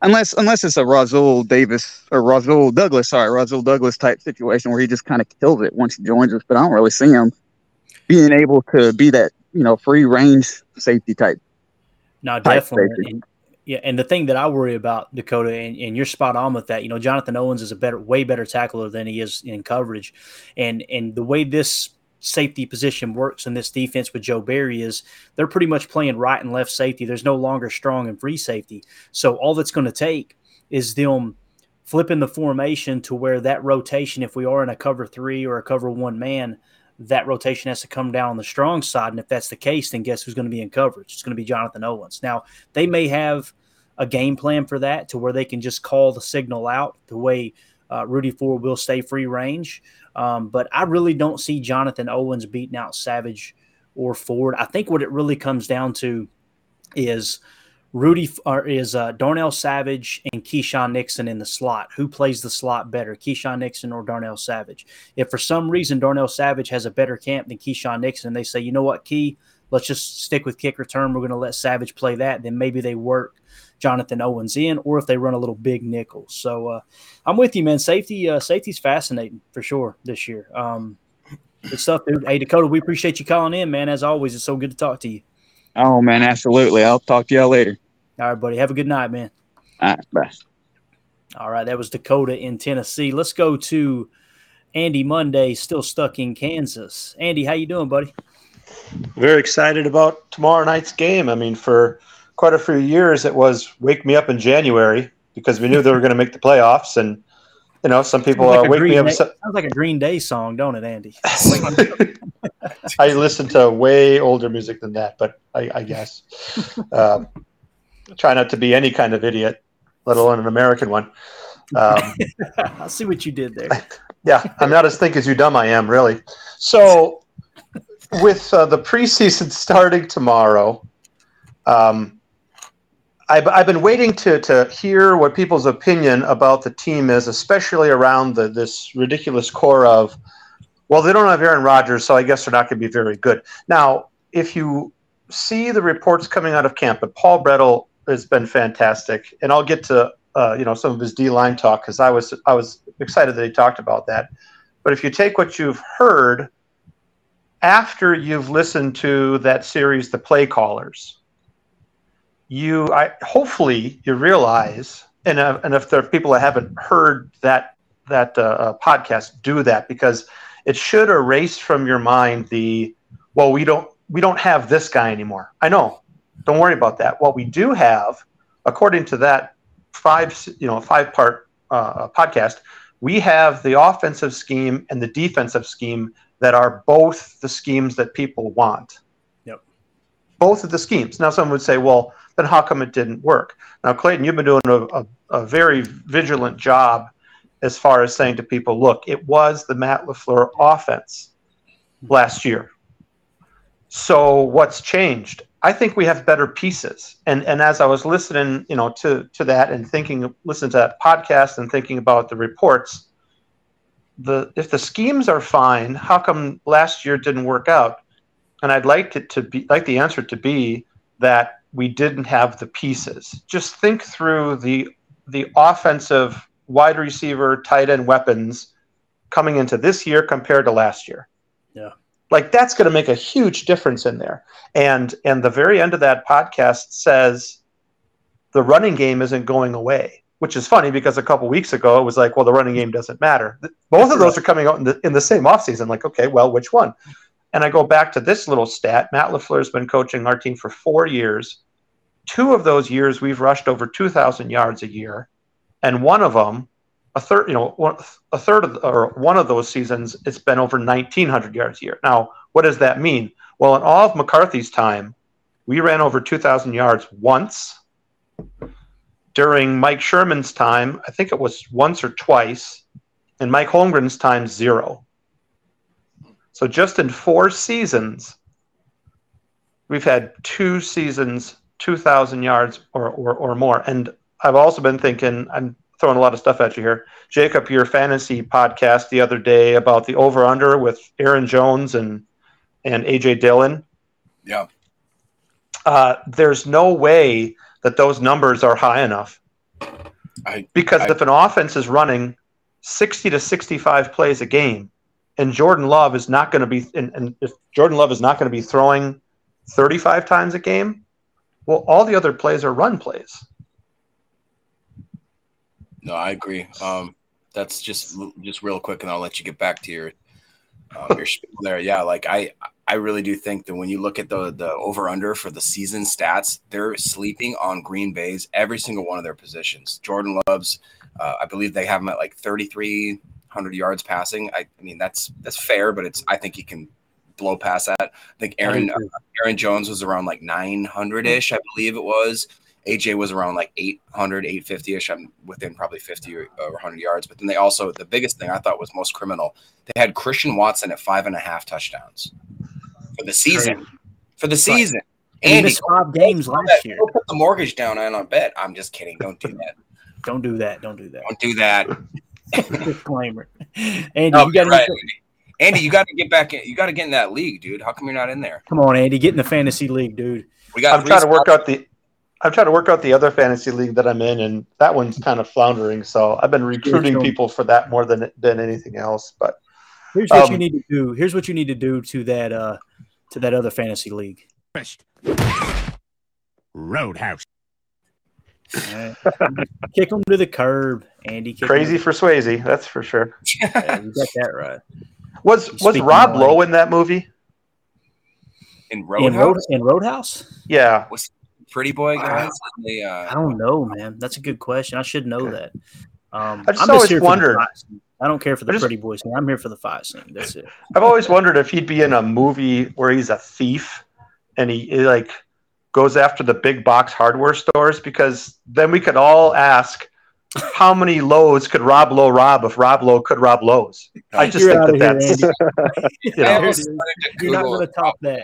unless unless it's a Rasul Davis or Rasul Douglas, sorry, Rasul Douglas type situation where he just kind of kills it once he joins us. But I don't really see him being able to be that you know free range safety type. No, definitely. And, yeah, and the thing that I worry about Dakota, and, and, you're spot on with that. You know, Jonathan Owens is a better, way better tackler than he is in coverage, and and the way this safety position works in this defense with Joe Barry is they're pretty much playing right and left safety. There's no longer strong and free safety. So all that's going to take is them flipping the formation to where that rotation, if we are in a cover three or a cover one man, that rotation has to come down on the strong side. And if that's the case, then guess who's going to be in coverage? It's going to be Jonathan Owens. Now, they may have a game plan for that to where they can just call the signal out the way uh, Rudy Ford will stay free range. Um, but I really don't see Jonathan Owens beating out Savage or Ford. I think what it really comes down to is Rudy or is uh, Darnell Savage and Keisean Nixon in the slot. Who plays the slot better, Keisean Nixon or Darnell Savage? If for some reason Darnell Savage has a better camp than Keisean Nixon, and they say, you know what, Key, let's just stick with kick return. We're going to let Savage play that. Then maybe they work Jonathan Owens in, or if they run a little big nickel. So uh, I'm with you, man. Safety, uh, safety's fascinating for sure this year. Um, good stuff, dude. Hey, Dakota, we appreciate you calling in, man. As always, it's so good to talk to you. Oh man, absolutely. I'll talk to y'all later. All right, buddy. Have a good night, man. All right, bye. All right, that was Dakota in Tennessee. Let's go to Andy Monday, still stuck in Kansas. Andy, how you doing, buddy? Very excited about tomorrow night's game. I mean, for quite a few years, it was wake me up in January because we knew they were going to make the playoffs. And, you know, some people like uh, wake me up. Day, sounds like a Green Day song, don't it, Andy? I listen to way older music than that, but I, I guess. Um, try not to be any kind of idiot, let alone an American one. Um, I see what you did there. Yeah, I'm not as thick as you dumb I am, really. So, with uh, the preseason starting tomorrow, um, I've, I've been waiting to, to hear what people's opinion about the team is, especially around the, this ridiculous core of, well, they don't have Aaron Rodgers, so I guess they're not going to be very good. Now, if you see the reports coming out of camp, but Paul Bretl has been fantastic, and I'll get to uh, you know some of his D line talk because I was I was excited that he talked about that. But if you take what you've heard after you've listened to that series, The Play Callers, you I, hopefully you realize and uh, and if there are people that haven't heard that that uh, uh, podcast do that because it should erase from your mind the well we don't we don't have this guy anymore. I know. Don't worry about that. What we do have according to that five you know five part uh, podcast we have the offensive scheme and the defensive scheme that are both the schemes that people want. Yep. Both of the schemes. Now someone would say well how come it didn't work? Now, Clayton, you've been doing a, a, a very vigilant job as far as saying to people, look, it was the Matt LaFleur offense last year. So what's changed? I think we have better pieces. And and as I was listening, you know, to to that and thinking, listening to that podcast and thinking about the reports, the if the schemes are fine, how come last year didn't work out? And I'd like it to be like the answer to be that we didn't have the pieces. Just think through the the offensive wide receiver, tight end weapons coming into this year compared to last year. Yeah. Like that's going to make a huge difference in there. And and the very end of that podcast says the running game isn't going away, which is funny because a couple weeks ago it was like, well, the running game doesn't matter. Both of those are coming out in the in the same offseason. Like, okay, well, which one? And I go back to this little stat. Matt LaFleur has been coaching our team for four years. Two of those years, we've rushed over 2,000 yards a year. And one of them, a third, you know, a third of, or one of those seasons, it's been over 1,900 yards a year. Now, what does that mean? Well, in all of McCarthy's time, we ran over 2,000 yards once. During Mike Sherman's time, I think it was once or twice. And Mike Holmgren's time, zero. So just in four seasons, we've had two seasons, 2,000 yards or, or, or more. And I've also been thinking, I'm throwing a lot of stuff at you here. Jacob, your fantasy podcast the other day about the over under with Aaron Jones and, and AJ Dillon. Yeah. Uh, there's no way that those numbers are high enough. I, because I, if an offense is running 60 to 65 plays a game, and Jordan Love is not going to be, and, and Jordan Love is not going to be throwing 35 times a game, well, all the other plays are run plays. No, I agree. Um, that's just just real quick, and I'll let you get back to your um, your there. Yeah, like I I really do think that when you look at the the over under for the season stats, they're sleeping on Green Bay's every single one of their positions. Jordan Love's, uh, I believe they have him at like 3,300 yards passing. I, I, mean that's that's fair, but it's I think he can blow past that. I think Aaron uh, Aaron Jones was around like 900 ish, I believe it was. AJ was around like 800, 850 ish. I'm within probably 50 or, or 100 yards. But then they also, the biggest thing I thought was most criminal, they had Christian Watson at five and a half touchdowns for the season. For the season. And Andy, missed five games last that, year. put the mortgage down on a bet. I'm just kidding. Don't do that. Don't do that. Don't do that. Don't do that. Disclaimer. Andy, No, you got right, Andy. Andy, you got to get back in. You got to get in that league, dude. How come you're not in there? Come on, Andy, get in the fantasy league, dude. We got I'm trying to work out the I'm trying to work out the other fantasy league that I'm in, and that one's kind of floundering. So I've been recruiting people for that more than than anything else. But here's what um, you need to do. Here's what you need to do to that uh to that other fantasy league. Roadhouse. Right. Kick them to the curb, Andy. Kick 'em crazy for Swayze, that's for sure. Yeah, you got that right. Was was Rob of Lowe in that movie? In In, Roadhouse, Road, in Roadhouse? Yeah. was Pretty Boy guys. They, uh, I don't know, man. That's a good question. I should know that. Um, I just I'm always here wondered- I don't care for the just- pretty boy scene. I'm here for the fight scene. That's it. I've always wondered if he'd be in a movie where he's a thief and he, he, like goes after the big box hardware stores because then we could all ask how many lows could Rob Lowe rob if Rob Lowe could rob Lowe's? I just You're think that here, that's you I know, almost wanted to You're not Google going to top that.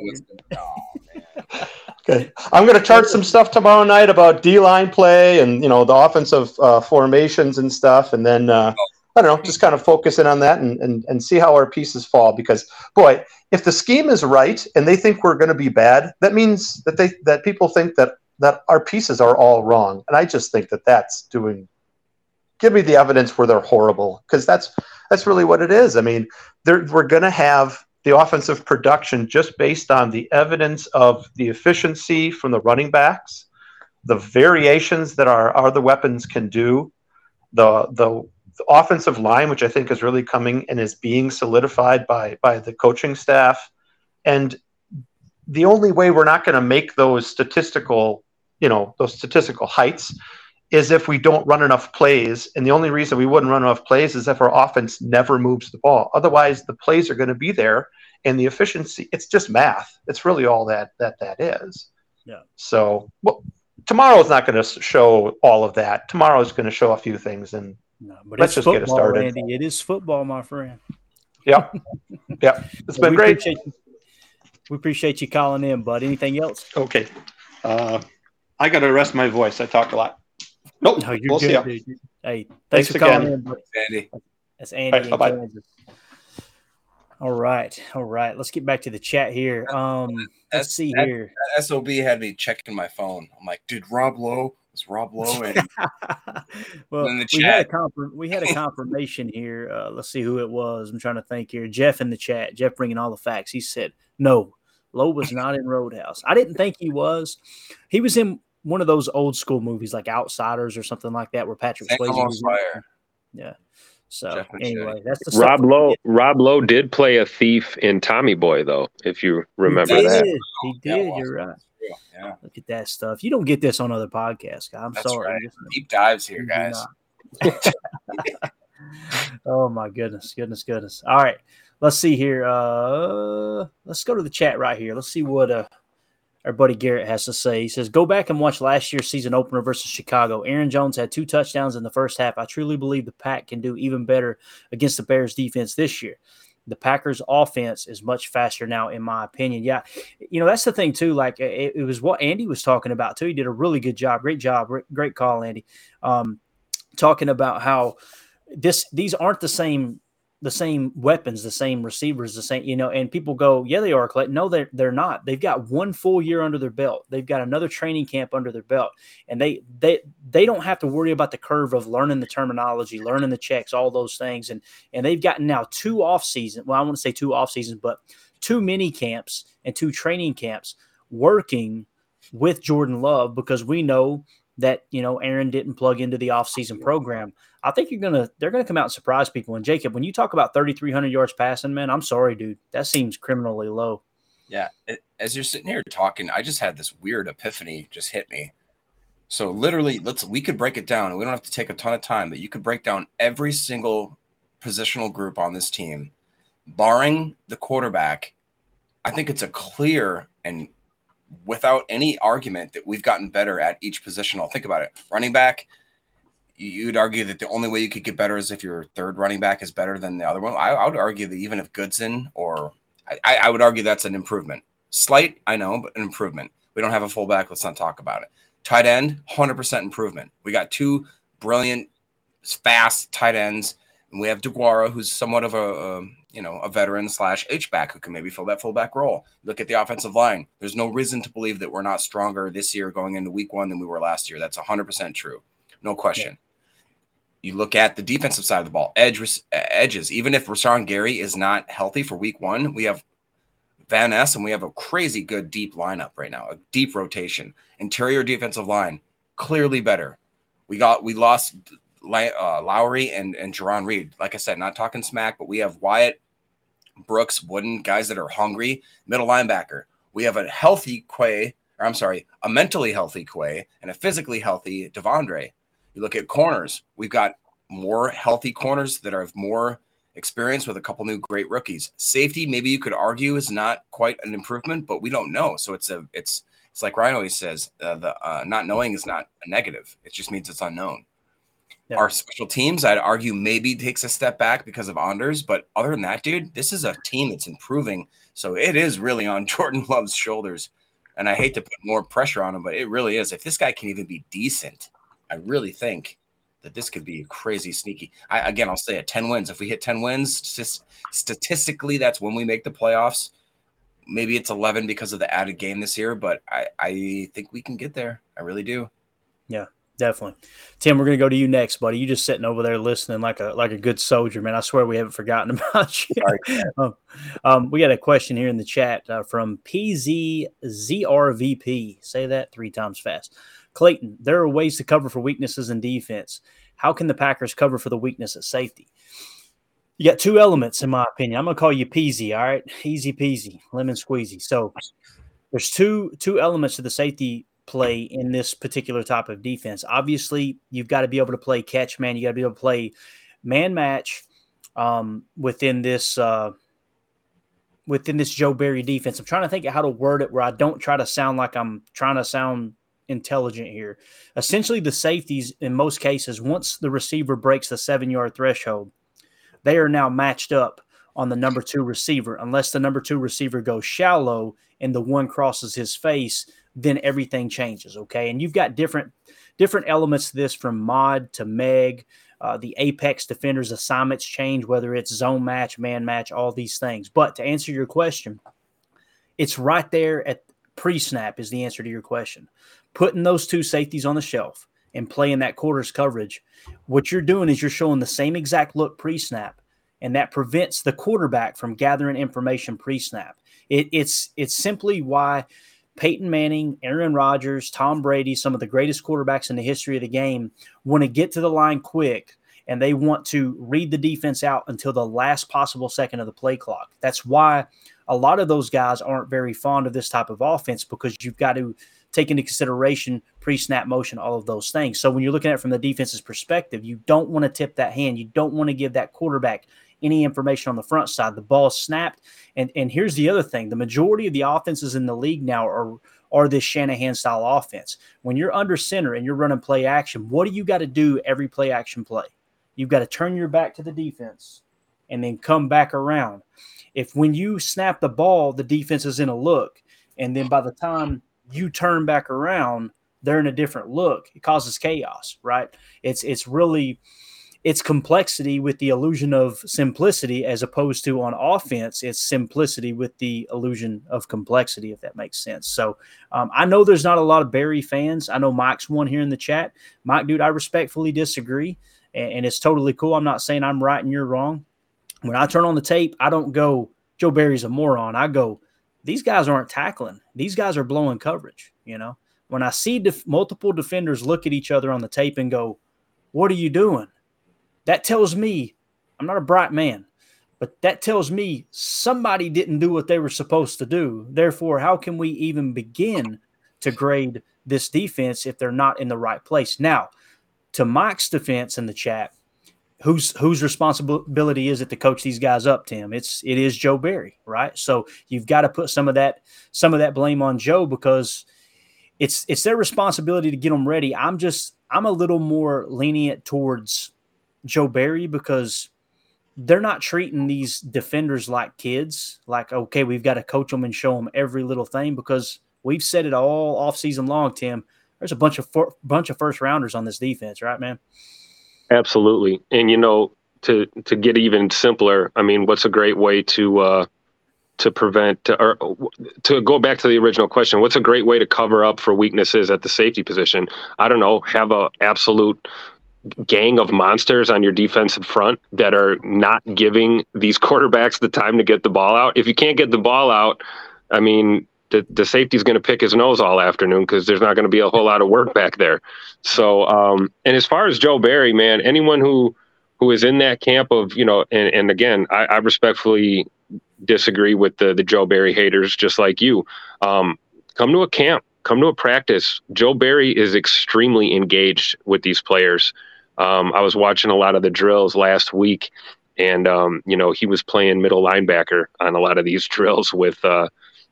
Okay. I'm going to chart some stuff tomorrow night about D line play and you know the offensive uh, formations and stuff, and then uh, I don't know, just kind of focus in on that and, and and see how our pieces fall. Because boy, if the scheme is right and they think we're going to be bad, that means that they that people think that that our pieces are all wrong, and I just think that that's doing. Give me the evidence where they're horrible, because that's that's really what it is. I mean, we're going to have the offensive production just based on the evidence of the efficiency from the running backs, the variations that our other weapons can do, the, the the offensive line, which I think is really coming and is being solidified by by the coaching staff, and the only way we're not going to make those statistical, you know, those statistical heights is if we don't run enough plays. And the only reason we wouldn't run enough plays is if our offense never moves the ball. Otherwise, the plays are going to be there and the efficiency, it's just math. It's really all that that that is. Yeah. So, well, tomorrow is not going to show all of that. Tomorrow is going to show a few things and No, but let's it's just get it started. Andy. It is football, my friend. Yeah, yeah. It's Well, been we great. Appreciate you, we appreciate you calling in, bud. Anything else? Okay. Uh, I got to rest my voice. I talk a lot. Nope. No, you're we'll good, ya. dude. Hey, Thanks thanks, for calling again. in, bud. Andy. That's Andy All right, in bye-bye. Kansas. All right, all right. Let's get back to the chat here. Um, let's see that- here. That SOB had me checking my phone. I'm like, dude, Rob Lowe was Rob Lowe, and well, in the we had a confirm- we had a confirmation here. Uh, let's see who it was. I'm trying to think here. Jeff in the chat. Jeff bringing all the facts. He said no. Lowe was not in Roadhouse. I didn't think he was. He was in one of those old school movies like Outsiders or something like that, where Patrick St. Swayze was in it. Fire. Yeah. So Jeff anyway, that's the stuff Rob Lowe. Rob Lowe did play a thief in Tommy Boy, though. If you remember he that. did. He did. You're right. Yeah, Look at that stuff. You don't get this on other podcasts. I'm that's sorry. right. Deep dives here, guys. oh my goodness, goodness, goodness. All right, let's see here. Uh, let's go to the chat right here. Let's see what uh, our buddy Garrett has to say. He says, "Go back and watch last year's season opener versus Chicago. Aaron Jones had two touchdowns in the first half. I truly believe the Pack can do even better against the Bears defense this year. The Packers offense is much faster now, in my opinion. Yeah. You know, that's the thing, too. Like, it, it was what Andy was talking about, too. He did a really good job. Great job. Great call, Andy. Um, talking about how this these aren't the same the same weapons, the same receivers, the same, you know, and people go, yeah, they are, Clayton. No, they're, they're not. They've got one full year under their belt. They've got another training camp under their belt. And they, they, they don't have to worry about the curve of learning the terminology, learning the checks, all those things. And, and they've gotten now two off season. Well, I want to say two off seasons, but two mini camps and two training camps working with Jordan Love because we know that you know Aaron didn't plug into the offseason program. I think you're gonna they're gonna come out and surprise people. And Jacob, when you talk about 3,300 yards passing, man, I'm sorry, dude, that seems criminally low. Yeah, it, as you're sitting here talking, I just had this weird epiphany just hit me. So literally, let's we could break it down. We don't have to take a ton of time, but you could break down every single positional group on this team, barring the quarterback. I think it's a clear and without any argument that we've gotten better at each position. I'll think about it. Running back, you'd argue that the only way you could get better is if your third running back is better than the other one. I, I would argue that even if Goodson or I, I, would argue that's an improvement. Slight, I know, but an improvement. We don't have a fullback. Let's not talk about it. Tight end, 100% improvement. We got two brilliant, fast tight ends. And we have Deguara, who's somewhat of a, a you know, a veteran slash H back who can maybe fill that fullback role. Look at the offensive line. There's no reason to believe that we're not stronger this year going into week one than we were last year. That's 100% true. No question. Yeah. You look at the defensive side of the ball, edge edges. Even if Rashan Gary is not healthy for week one, we have Van Ness and we have a crazy good deep lineup right now, a deep rotation. Interior defensive line, clearly better. We got we lost uh, Lowry and and Jarran Reed. Like I said, not talking smack, but we have Wyatt, Brooks, Wooden, guys that are hungry. Middle linebacker. We have a healthy Quay, or I'm sorry, a mentally healthy Quay and a physically healthy De'Vondre. You look at corners. We've got more healthy corners that have more experience with a couple new great rookies. Safety, maybe you could argue, is not quite an improvement, but we don't know. So it's a it's it's like Ryan always says, uh, the uh, not knowing is not a negative. It just means it's unknown. Yeah. Our special teams, I'd argue, maybe takes a step back because of Anders. But other than that, dude, this is a team that's improving. So it is really on Jordan Love's shoulders. And I hate to put more pressure on him, but it really is. If this guy can even be decent, I really think that this could be a crazy sneaky. I, again, I'll say it 10 wins. If we hit 10 wins, just statistically, that's when we make the playoffs. Maybe it's 11 because of the added game this year, but I, I think we can get there. I really do. Yeah definitely. Tim, we're gonna go to you next, buddy. You just sitting over there listening like a like a good soldier, man. I swear we haven't forgotten about you. um, um, we got a question here in the chat uh, from PZZRVP. Say that three times fast. Clayton, there are ways to cover for weaknesses in defense. How can the Packers cover for the weakness at safety? You got two elements, in my opinion. I'm gonna call you peasy. All right, easy peasy, lemon squeezy. So there's two two elements to the safety play in this particular type of defense. Obviously, you've got to be able to play catch man. You got to be able to play man match um, within this uh, within this Joe Barry defense. I'm trying to think of how to word it where I don't try to sound like I'm trying to sound intelligent here. Essentially, the safeties in most cases, once the receiver breaks the seven yard threshold, they are now matched up on the number two receiver. Unless the number two receiver goes shallow and the one crosses his face, then everything changes. Okay, and you've got different different elements to this from mod to meg. Uh, the apex defenders assignments change whether it's zone match, man match, all these things. But to answer your question, it's right there at pre-snap is the answer to your question. Putting those two safeties on the shelf and playing that quarters coverage, what you're doing is you're showing the same exact look pre-snap, and that prevents the quarterback from gathering information pre-snap. It, it's it's simply why Peyton Manning, Aaron Rodgers, Tom Brady, some of the greatest quarterbacks in the history of the game, want to get to the line quick and they want to read the defense out until the last possible second of the play clock. That's why a lot of those guys aren't very fond of this type of offense because you've got to take into consideration pre-snap motion, all of those things. So when you're looking at it from the defense's perspective, you don't want to tip that hand. You don't want to give that quarterback any information on the front side. The ball snapped. And and here's the other thing: the majority of the offenses in the league now are are this Shanahan style offense. When you're under center and you're running play action, what do you got to do every play action play? You've got to turn your back to the defense and then come back around. If when you snap the ball, the defense is in a look, and then by the time you turn back around, they're in a different look. It causes chaos, right? It's it's really it's complexity with the illusion of simplicity as opposed to on offense it's simplicity with the illusion of complexity if that makes sense. So um, i know there's not a lot of barry fans. I know mike's one here in the chat. Mike dude i respectfully disagree and, and it's totally cool. I'm not saying i'm right and you're wrong. When i turn on the tape i don't go joe barry's a moron. I go these guys aren't tackling. These guys are blowing coverage you know? When i see def- multiple defenders look at each other on the tape and go what are you doing that tells me I'm not a bright man, but that tells me somebody didn't do what they were supposed to do. Therefore, how can we even begin to grade this defense if they're not in the right place? Now, to Mike's defense in the chat, whose whose responsibility is it to coach these guys up, Tim? It's it is Joe Barry, right? So you've got to put some of that some of that blame on Joe because it's it's their responsibility to get them ready. I'm just I'm a little more lenient towards Joe Barry because they're not treating these defenders like kids. Like, okay, we've got to coach them and show them every little thing because we've said it all off season long, Tim. There's a bunch of for, bunch of first rounders on this defense, right, man? Absolutely. And you know, to to get even simpler, I mean, what's a great way to uh, to prevent or to go back to the original question? What's a great way to cover up for weaknesses at the safety position? I don't know. Have a absolute gang of monsters on your defensive front that are not giving these quarterbacks the time to get the ball out. If you can't get the ball out, I mean, the, the safety's going to pick his nose all afternoon because there's not going to be a whole lot of work back there. So, um, and as far as Joe Barry, man, anyone who who is in that camp of you know, and, and again, I, I respectfully disagree with the the Joe Barry haters, just like you. Um, come to a camp, come to a practice. Joe Barry is extremely engaged with these players. Um, I was watching a lot of the drills last week, and um, you know he was playing middle linebacker on a lot of these drills with uh,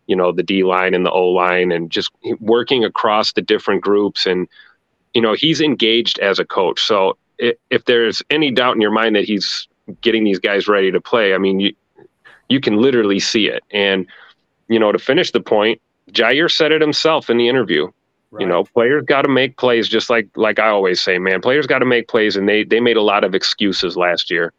you know the D line and the O line, and just working across the different groups. And you know he's engaged as a coach. So if, if there's any doubt in your mind that he's getting these guys ready to play, I mean you you can literally see it. And you know to finish the point, Jaire said it himself in the interview. Right. You know, players got to make plays, just like like I always say, man. Players got to make plays, and they they made a lot of excuses last year.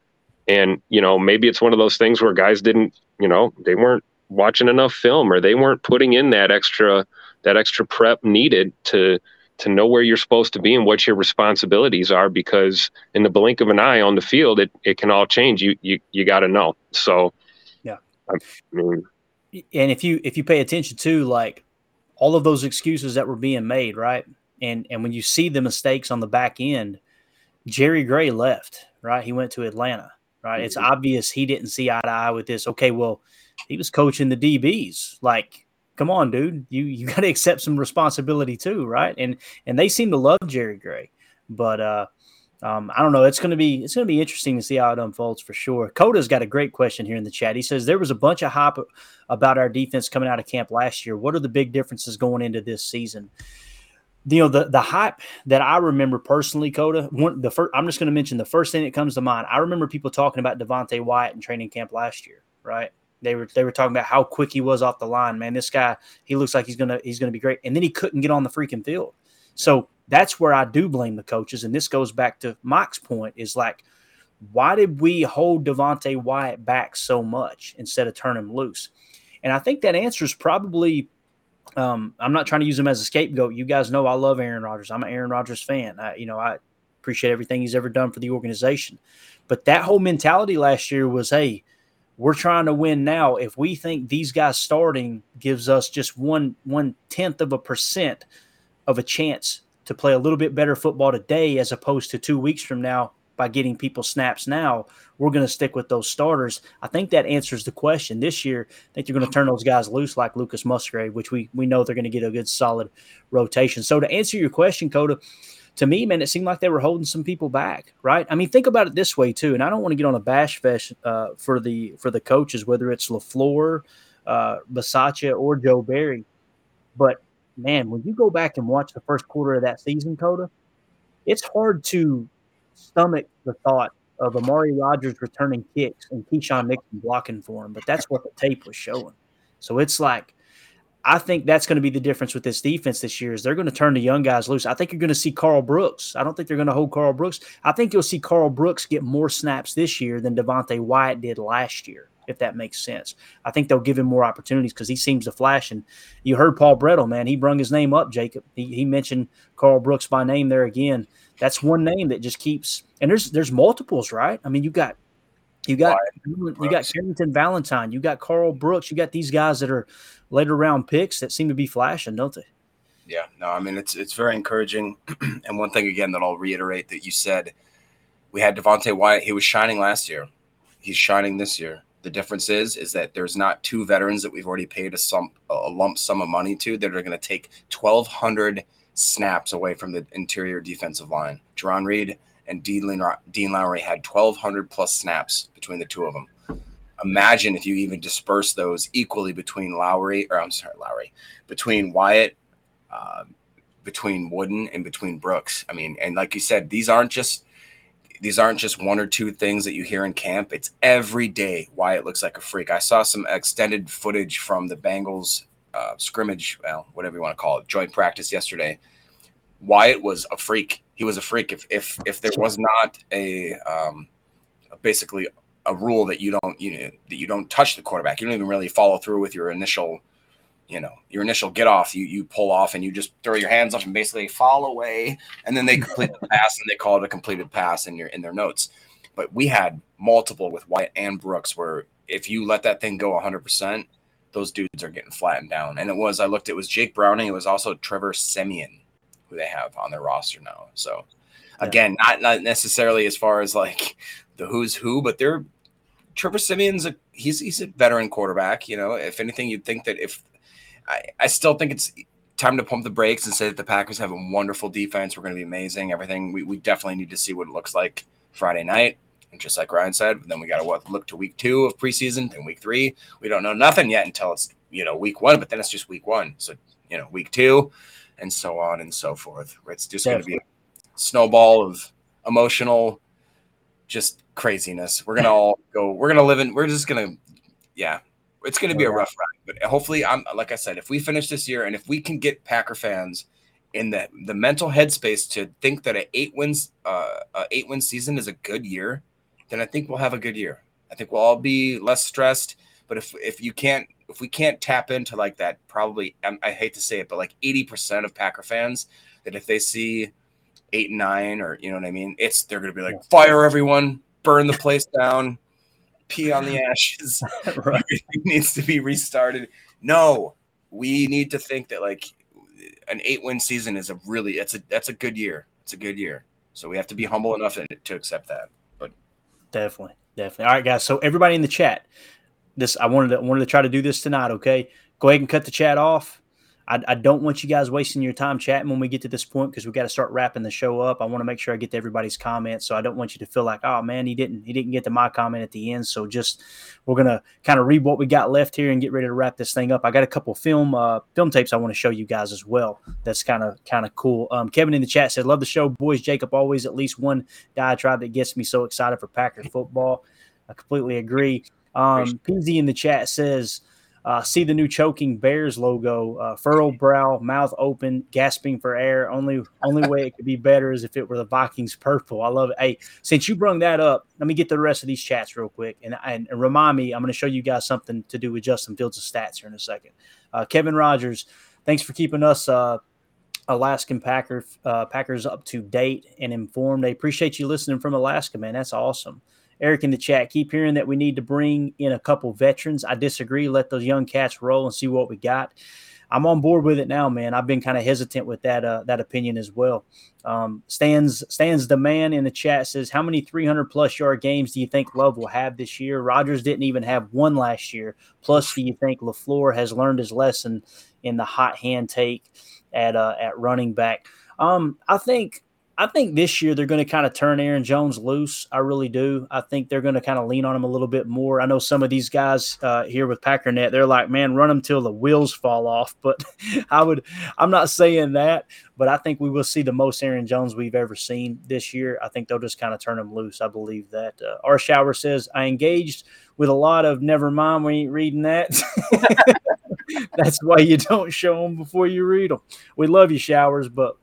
And you know, maybe it's one of those things where guys didn't, you know, they weren't watching enough film, or they weren't putting in that extra that extra prep needed to to know where you're supposed to be and what your responsibilities are. Because in the blink of an eye on the field, it it can all change. You you you got to know. So, yeah, I mean, and if you if you pay attention to like all of those excuses that were being made, right? And and when you see the mistakes on the back end, Jerry Gray left, right? He went to Atlanta, right? Mm-hmm. It's obvious he didn't see eye to eye with this. Okay, well, he was coaching the DBs. Like, come on, dude, you you got to accept some responsibility too, right? And and they seem to love Jerry Gray, but uh, um, I don't know. It's to be it's to be interesting to see how it unfolds for sure. Coda's got a great question here in the chat. He says there was a bunch of hype about our defense coming out of camp last year. What are the big differences going into this season? You know the the hype that I remember personally, Coda. One, the first, I'm just to mention the first thing that comes to mind. I remember people talking about Devonte Wyatt in training camp last year, right? They were they were talking about how quick he was off the line. Man, this guy he looks like he's gonna he's gonna be great. And then he couldn't get on the freaking field. So that's where I do blame the coaches. And this goes back to Mike's point is like, why did we hold Devonte Wyatt back so much instead of turn him loose? And I think that answer is probably. Um, I'm not trying to use him as a scapegoat. You guys know I love Aaron Rodgers. I'm an Aaron Rodgers fan. I, you know, I appreciate everything he's ever done for the organization. But that whole mentality last year was, hey, we're trying to win now. If we think these guys starting gives us just one one tenth of a percent of a chance to play a little bit better football today as opposed to two weeks from now by getting people snaps now, we're going to stick with those starters. I think that answers the question. This year, I think you're going to turn those guys loose like Lucas Musgrave, which we we know they're going to get a good solid rotation. So to answer your question, Coda, to me, man, it seemed like they were holding some people back, right? I mean, think about it this way too, and I don't want to get on a bash fest uh, for the for the coaches, whether it's LaFleur, uh, or Joe Barry, but man, when you go back and watch the first quarter of that season, Coda, it's hard to stomach the thought of Amari Rogers returning kicks and Keisean Nixon blocking for him, but that's what the tape was showing. So it's like I think that's going to be the difference with this defense this year is they're going to turn the young guys loose. I think you're going to see Karl Brooks. I don't think they're going to hold Karl Brooks. I think you'll see Karl Brooks get more snaps this year than Devonte Wyatt did last year, if that makes sense. I think they'll give him more opportunities because he seems to flash. And you heard Paul Bretl, man. He brung his name up, Jacob. He, he mentioned Karl Brooks by name there again. That's one name that just keeps and there's there's multiples, right? I mean, you got you got Wyatt, you got Carrington Valentine, you got Karl Brooks, you got these guys that are later round picks that seem to be flashing, don't they? Yeah, no, I mean it's it's very encouraging. and one thing again that I'll reiterate that you said we had Devonte Wyatt. He was shining last year. He's shining this year. The difference is is that there's not two veterans that we've already paid a sum a lump sum of money to that are going to take 1,200 snaps away from the interior defensive line. Jarran Reed and Dean, Dean Lowry had 1,200 plus snaps between the two of them imagine if you even disperse those equally between Lowry, or I'm sorry, Lowry, between Wyatt, uh, between Wooden, and between Brooks. I mean, and like you said, these aren't just these aren't just one or two things that you hear in camp. It's every day why it looks like a freak. I saw some extended footage from the Bengals uh, scrimmage, well, whatever you want to call it, joint practice yesterday. Wyatt was a freak. He was a freak. If if if there was not a um, basically a rule that you don't you know that you don't touch the quarterback. You don't even really follow through with your initial, you know, your initial get off. You you pull off and you just throw your hands up and basically fall away, and then they complete the pass and they call it a completed pass in your in their notes. But we had multiple with Wyatt and Brooks where if you let that thing go 100 percent, those dudes are getting flattened down. And it was I looked, it was Jake Browning, it was also Trevor Siemian who they have on their roster now. So again, not not necessarily as far as like the who's who, but they're Trevor Siemian's a he's he's a veteran quarterback. You know, if anything, you'd think that if I, I still think it's time to pump the brakes and say that the Packers have a wonderful defense. We're going to be amazing. Everything we, we definitely need to see what it looks like Friday night. And just like Ryan said, then we got to look to week two of preseason and week three. We don't know nothing yet until it's you know week one, but then it's just week one. So you know week two, and so on and so forth. It's just going to be a snowball of emotional, just craziness. We're gonna all go. We're gonna live in. We're just gonna, yeah. It's gonna be a rough ride, but hopefully, I'm like I said, if we finish this year and if we can get Packer fans in the the mental headspace to think that a eight wins, uh, a eight win season is a good year, then I think we'll have a good year. I think we'll all be less stressed. But if if you can't if we can't tap into like that, probably I hate to say it, but like eighty percent of Packer fans that if they see eight and nine or you know what I mean, it's they're gonna be like fire everyone, burn the place down, pee on the ashes. right. Everything needs to be restarted. No, we need to think that like an eight win season is a really that's a that's a good year. It's a good year. So we have to be humble enough to accept that. But definitely, definitely. All right, guys. So everybody in the chat, this I wanted to I wanted to try to do this tonight. Okay, go ahead and cut the chat off. I, I, don't want you guys wasting your time chatting when we get to this point because we got to start wrapping the show up. I want to make sure I get to everybody's comments, so I don't want you to feel like, oh man, he didn't he didn't get to my comment at the end. So just we're gonna kind of read what we got left here and get ready to wrap this thing up. I got a couple film uh, film tapes I want to show you guys as well. That's kind of kind of cool. Um, Kevin in the chat said, "Love the show, boys." Jacob always at least one diatribe that gets me so excited for Packers football. I completely agree. Um, PZ in the chat says. Uh, see the new choking Bears logo, uh, furrowed brow, mouth open, gasping for air. Only only way it could be better is if it were the Vikings purple. I love it. Hey, since you brung that up, let me get the rest of these chats real quick and, and, and remind me. I'm going to show you guys something to do with Justin Fields' stats here in a second. Uh, Kevin Rogers, thanks for keeping us. Uh, Alaskan Packer uh, Packers up to date and informed. They appreciate you listening from Alaska, man. That's awesome. Eric in the chat, keep hearing that we need to bring in a couple veterans. I disagree. Let those young cats roll and see what we got. I'm on board with it now, man. I've been kind of hesitant with that uh, that opinion as well. Um, stands stands the man in the chat says, "How many 300 plus yard games do you think Love will have this year? Rodgers didn't even have one last year. Plus, do you think LaFleur has learned his lesson in the hot hand take at uh, at running back? Um, I think I think this year they're going to kind of turn Aaron Jones loose. I really do. I think they're going to kind of lean on him a little bit more. I know some of these guys uh, here with Packernet, they're like, man, run him till the wheels fall off. But I would, I'm not saying that, but I think we will see the most Aaron Jones we've ever seen this year. I think they'll just kind of turn him loose. I believe that. Uh, our shower says, I engaged with a lot of never mind, we ain't reading that. That's why you don't show them before you read them. We love you, showers, but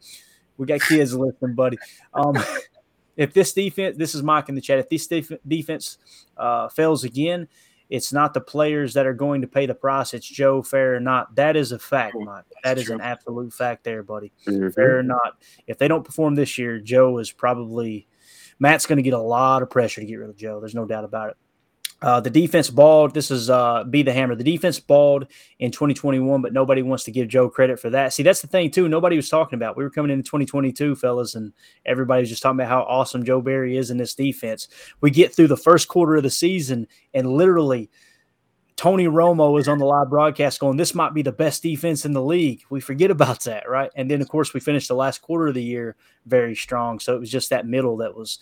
we got kids listening, buddy. Um, if this defense, this is Mike in the chat. If this def- defense uh, fails again, it's not the players that are going to pay the price. It's Joe, fair or not. That is a fact, Mike. That is an absolute fact there, buddy. Mm-hmm. Fair or not. If they don't perform this year, Joe is probably Matt's going to get a lot of pressure to get rid of Joe. There's no doubt about it. Uh, the defense balled. This is uh, be the hammer. The defense balled in 2021, but nobody wants to give Joe credit for that. See, that's the thing too. Nobody was talking about. We were coming into 2022, fellas, and everybody was just talking about how awesome Joe Barry is in this defense. We get through the first quarter of the season, and literally, Tony Romo is on the live broadcast going, "This might be the best defense in the league." We forget about that, right? And then, of course, we finished the last quarter of the year very strong. So it was just that middle that was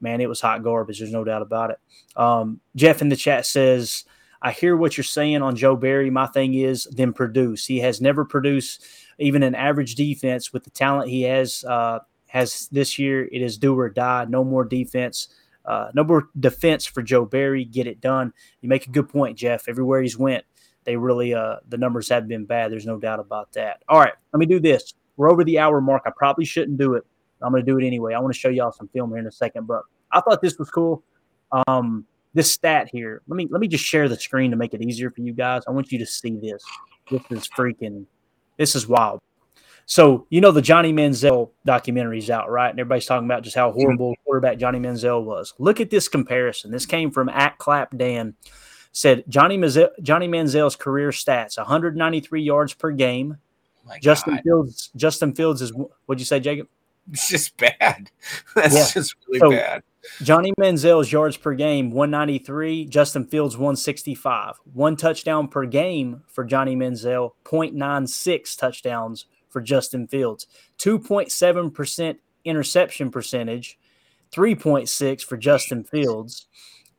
man, it was hot garbage. There's no doubt about it. Um, Jeff in the chat says, I hear what you're saying on Joe Barry. My thing is, then produce. He has never produced even an average defense with the talent he has. Uh, has this year, it is do or die. No more defense. Uh, no more defense for Joe Barry. Get it done. You make a good point, Jeff. Everywhere he's went, they really uh, the numbers have been bad. There's no doubt about that. All right, let me do this. We're over the hour mark. I probably shouldn't do it. I'm going to do it anyway. I want to show y'all some film here in a second, but I thought this was cool. Um, this stat here. Let me let me just share the screen to make it easier for you guys. I want you to see this. This is freaking. This is wild. So you know the Johnny Manziel documentary's out, right? And everybody's talking about just how horrible quarterback Johnny Manziel was. Look at this comparison. This came from at Clap Dan. Said Johnny Manziel, Johnny Manziel's career stats: 193 yards per game. Oh Justin God. Fields. Justin Fields is. What'd you say, Jacob? It's just bad. That's yeah. just really so, bad. Johnny Manziel's yards per game 193, Justin Fields 165. One touchdown per game for Johnny Manziel, 0.96 touchdowns for Justin Fields. 2.7% interception percentage, 3.6 for Justin Fields.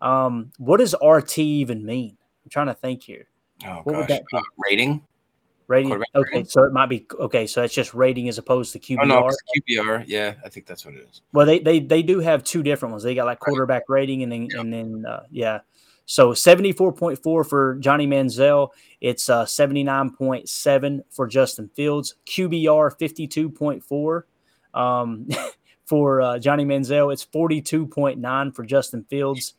Um, what does RT even mean? I'm trying to think here. Oh, what gosh. would that be? Uh, rating? Rating. Okay, rating? so it might be okay. So it's just rating as opposed to QBR. Oh, no, QBR. Yeah, I think that's what it is. Well, they they they do have two different ones. They got like quarterback right. rating and then yeah. and then uh, yeah. So 74.4 for Johnny Manziel. It's uh, 79.7 for Justin Fields. QBR 52.4 um, for uh, Johnny Manziel. It's 42.9 for Justin Fields.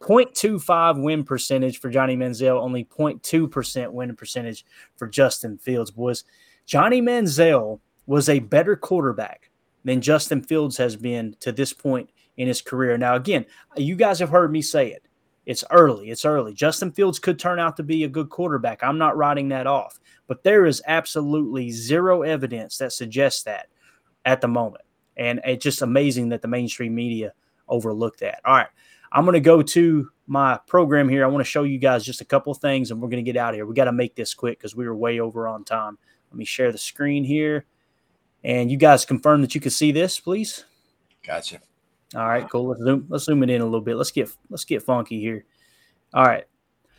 0.25 win percentage for Johnny Manziel, only 0.2% win percentage for Justin Fields. Boys, Johnny Manziel was a better quarterback than Justin Fields has been to this point in his career. Now, again, you guys have heard me say it. It's early. It's early. Justin Fields could turn out to be a good quarterback. I'm not writing that off, but there is absolutely zero evidence that suggests that at the moment. And it's just amazing that the mainstream media overlooked that. All right. I'm going to go to my program here. I want to show you guys just a couple things and we're going to get out of here. We got to make this quick because we were way over on time. Let me share the screen here. And you guys confirm that you can see this, please. Gotcha. All right, cool. Let's zoom, let's zoom it in a little bit. Let's get let's get funky here. All right.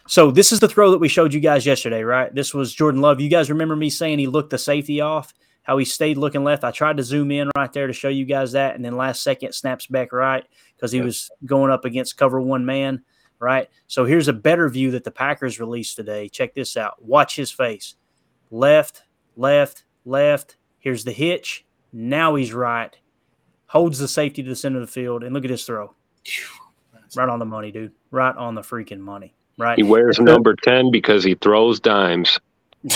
So this is the throw that we showed you guys yesterday, right? This was Jordan Love. You guys remember me saying he looked the safety off, how he stayed looking left. I tried to zoom in right there to show you guys that, and then last second snaps back right because he yep. was going up against cover one man, right? So here's a better view that the Packers released today. Check this out. Watch his face. Left, left, left. Here's the hitch. Now he's right. Holds the safety to the center of the field. And look at his throw. Right on the money, dude. Right on the freaking money. Right. He wears number 10 because he throws dimes.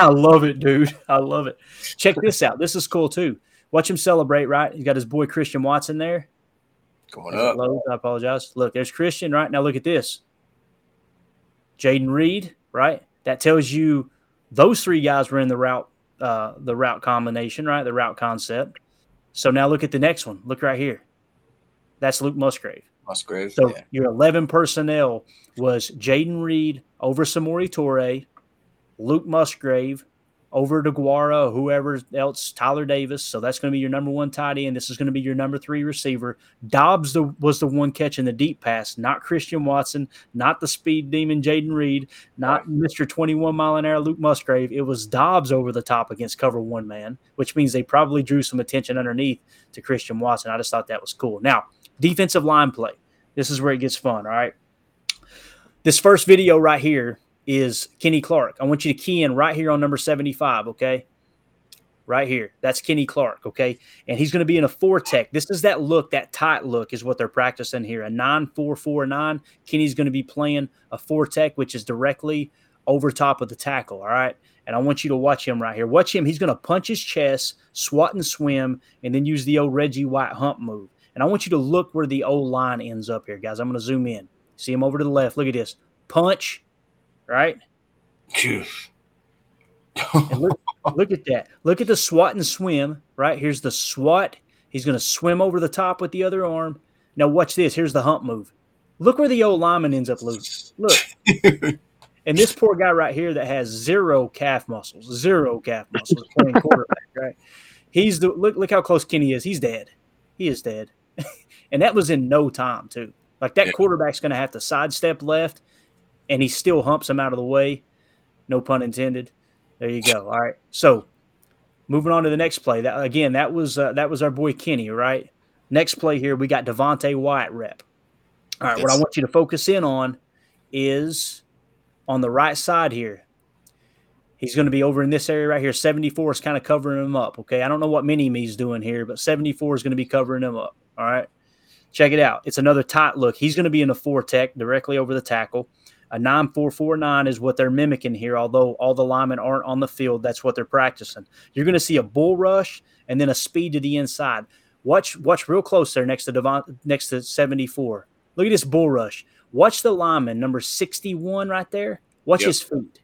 I love it, dude. I love it. Check this out. This is cool too. Watch him celebrate, right? He's got his boy Christian Watson there. Going up. I apologize. Look, there's Christian, right? Now look at this. Jayden Reed, right? That tells you those three guys were in the route, uh, the route combination, right? The route concept. So now look at the next one. Look right here. That's Luke Musgrave. Musgrave. So yeah. your 11 personnel was Jayden Reed over Samori Toure, Luke Musgrave, over Deguara, whoever else, Tyler Davis. So that's going to be your number one tight end. This is going to be your number three receiver. Doubs the, was the one catching the deep pass, not Christian Watson, not the speed demon Jayden Reed, not Mr. 21 mile an hour Luke Musgrave. It was Doubs over the top against cover one man, which means they probably drew some attention underneath to Christian Watson. I just thought that was cool. Now, defensive line play. This is where it gets fun. All right. This first video right here is Kenny Clark. I want you to key in right here on number 75, okay? Right here. That's Kenny Clark, okay? And he's going to be in a four tech. This is that look, that tight look is what they're practicing here. A 9 4 4 9. Kenny's going to be playing a four tech, which is directly over top of the tackle, all right? And I want you to watch him right here. Watch him. He's going to punch his chest, swat and swim, and then use the old Reggie White hump move. And I want you to look where the old line ends up here, guys. I'm going to zoom in. See him over to the left. Look at this. Punch, right? look, look at that. Look at the swat and swim, right? Here's the swat. He's going to swim over the top with the other arm. Now, watch this. Here's the hump move. Look where the old lineman ends up losing. Look. and this poor guy right here that has zero calf muscles, zero calf muscles playing quarterback, right? He's the look, look how close Kenny is. He's dead. He is dead. and that was in no time, too. Like that quarterback's going to have to sidestep left and he still humps him out of the way. No pun intended. There you go. All right. So moving on to the next play. That again, that was uh, that was our boy Kenny, right? Next play here, we got Devonte Wyatt rep. All right, yes. what I want you to focus in on is on the right side here. He's going to be over in this area right here. 74 is kind of covering him up. Okay. I don't know what mini me's doing here, but 74 is going to be covering him up. All right. Check it out. It's another tight look. He's going to be in a four tech directly over the tackle. A 9449 is what they're mimicking here, although all the linemen aren't on the field. That's what they're practicing. You're going to see a bull rush and then a speed to the inside. Watch watch real close there next to Devon, next to 74. Look at this bull rush. Watch the lineman, number 61 right there. Watch yep. his feet.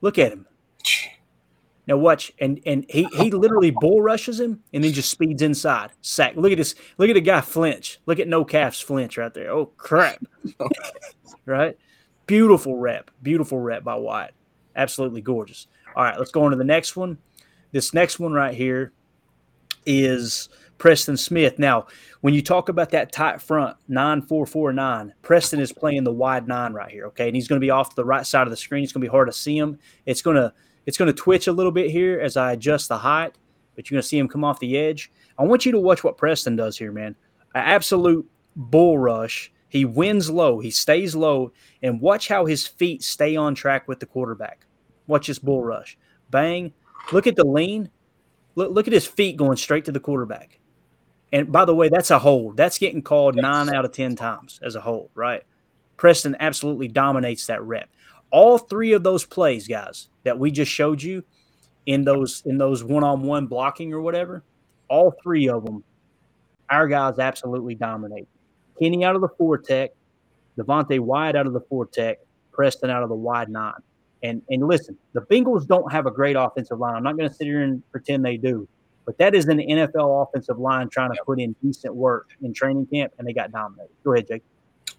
Look at him. Now watch, and and he he literally bull rushes him and then just speeds inside. Sack. Look at this. Look at the guy flinch. Look at no calves flinch right there. Oh crap! right? Beautiful rep. Beautiful rep by Wyatt. Absolutely gorgeous. All right, let's go on to the next one. This next one right here is Preston Smith. Now, when you talk about that tight front, 9449, Preston is playing the wide nine right here, okay? And he's going to be off the right side of the screen. It's going to be hard to see him. It's going to it's going to twitch a little bit here as I adjust the height, but you're going to see him come off the edge. I want you to watch what Preston does here, man. An absolute bull rush. He wins low, he stays low, and watch how his feet stay on track with the quarterback. Watch this bull rush. Bang. Look at the lean. Look, look at his feet going straight to the quarterback. And by the way, that's a hold. That's getting called nine out of 10 times as a hold, right? Preston absolutely dominates that rep all three of those plays, guys, that we just showed you in those in those one-on-one blocking or whatever, all three of them, our guys absolutely dominate. Kenny out of the four tech, Devonte Wyatt out of the four tech, Preston out of the wide nine. And and listen, the Bengals don't have a great offensive line. I'm not going to sit here and pretend they do, but that is an NFL offensive line trying to put in decent work in training camp, and they got dominated. Go ahead, Jake.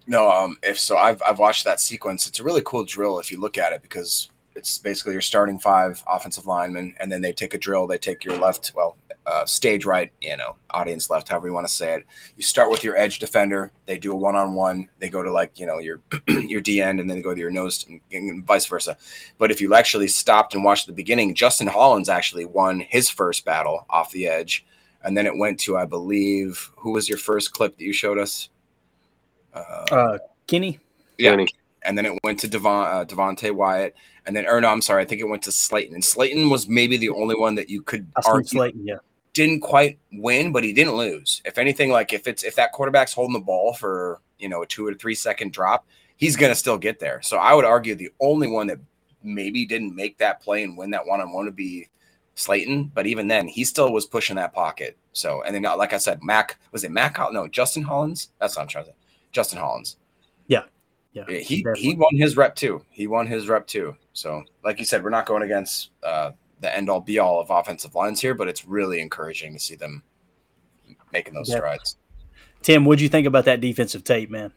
No, um, if so, I've I've watched that sequence. It's a really cool drill if you look at it because it's basically your starting five offensive linemen, and then they take a drill. They take your left, well, uh, stage right, you know, audience left, however you want to say it. You start with your edge defender. They do a one on one. They go to like you know your your D end, and then they go to your nose, and, and vice versa. But if you actually stopped and watched the beginning, Justin Hollins actually won his first battle off the edge, and then it went to I believe who was your first clip that you showed us? uh, uh Kenny. Yeah. Kenny. And then it went to Devon, uh, Devonte Wyatt, and then or no, I'm sorry, I think it went to Slaton. And Slaton was maybe the only one that you could argue Slaton, yeah. Didn't quite win, but he didn't lose. If anything, like if it's if that quarterback's holding the ball for you know a two or three second drop, he's gonna still get there. So I would argue the only one that maybe didn't make that play and win that one on one would be Slaton, but even then, he still was pushing that pocket. So, and then, like I said, Mac was it Mac? No, Justin Hollins. That's what I'm trying to. Say. Justin Hollins. Yeah. Yeah. He definitely. he won his rep too. He won his rep too. So, like you said, we're not going against uh, the end all be all of offensive lines here, but it's really encouraging to see them making those definitely. strides. Tim, what'd you think about that defensive tape, man?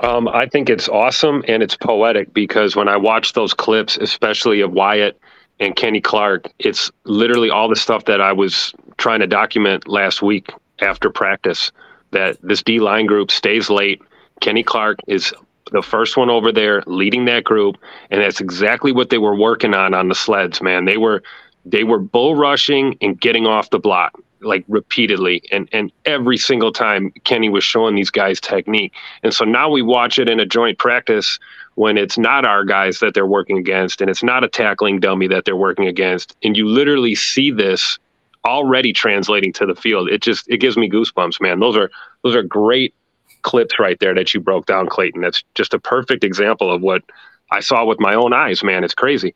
Um, I think it's awesome and it's poetic because when I watch those clips, especially of Wyatt and Kenny Clark, it's literally all the stuff that I was trying to document last week after practice. That this D line group stays late. Kenny Clark is the first one over there leading that group, and that's exactly what they were working on on the sleds. Man, they were they were bull rushing and getting off the block like repeatedly and and every single time Kenny was showing these guys technique. And so now we watch it in a joint practice when it's not our guys that they're working against and it's not a tackling dummy that they're working against and you literally see this already translating to the field. It just it gives me goosebumps, man. Those are those are great clips right there that you broke down, Clayton. That's just a perfect example of what I saw with my own eyes, man. It's crazy.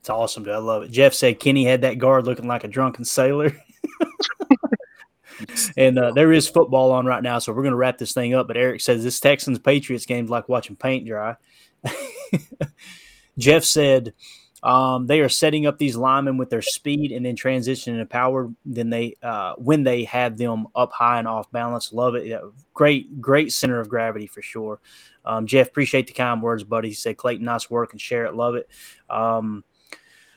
It's awesome, dude. I love it. Jeff said Kenny had that guard looking like a drunken sailor. and uh, there is football on right now, so we're going to wrap this thing up. But Eric says this Texans Patriots game is like watching paint dry. Jeff said um, they are setting up these linemen with their speed and then transition and power. Then they uh, when they have them up high and off balance, love it. Yeah, great, great center of gravity for sure. Um, Jeff, appreciate the kind words, buddy. He said Clayton, nice work and share it. Love it. Um,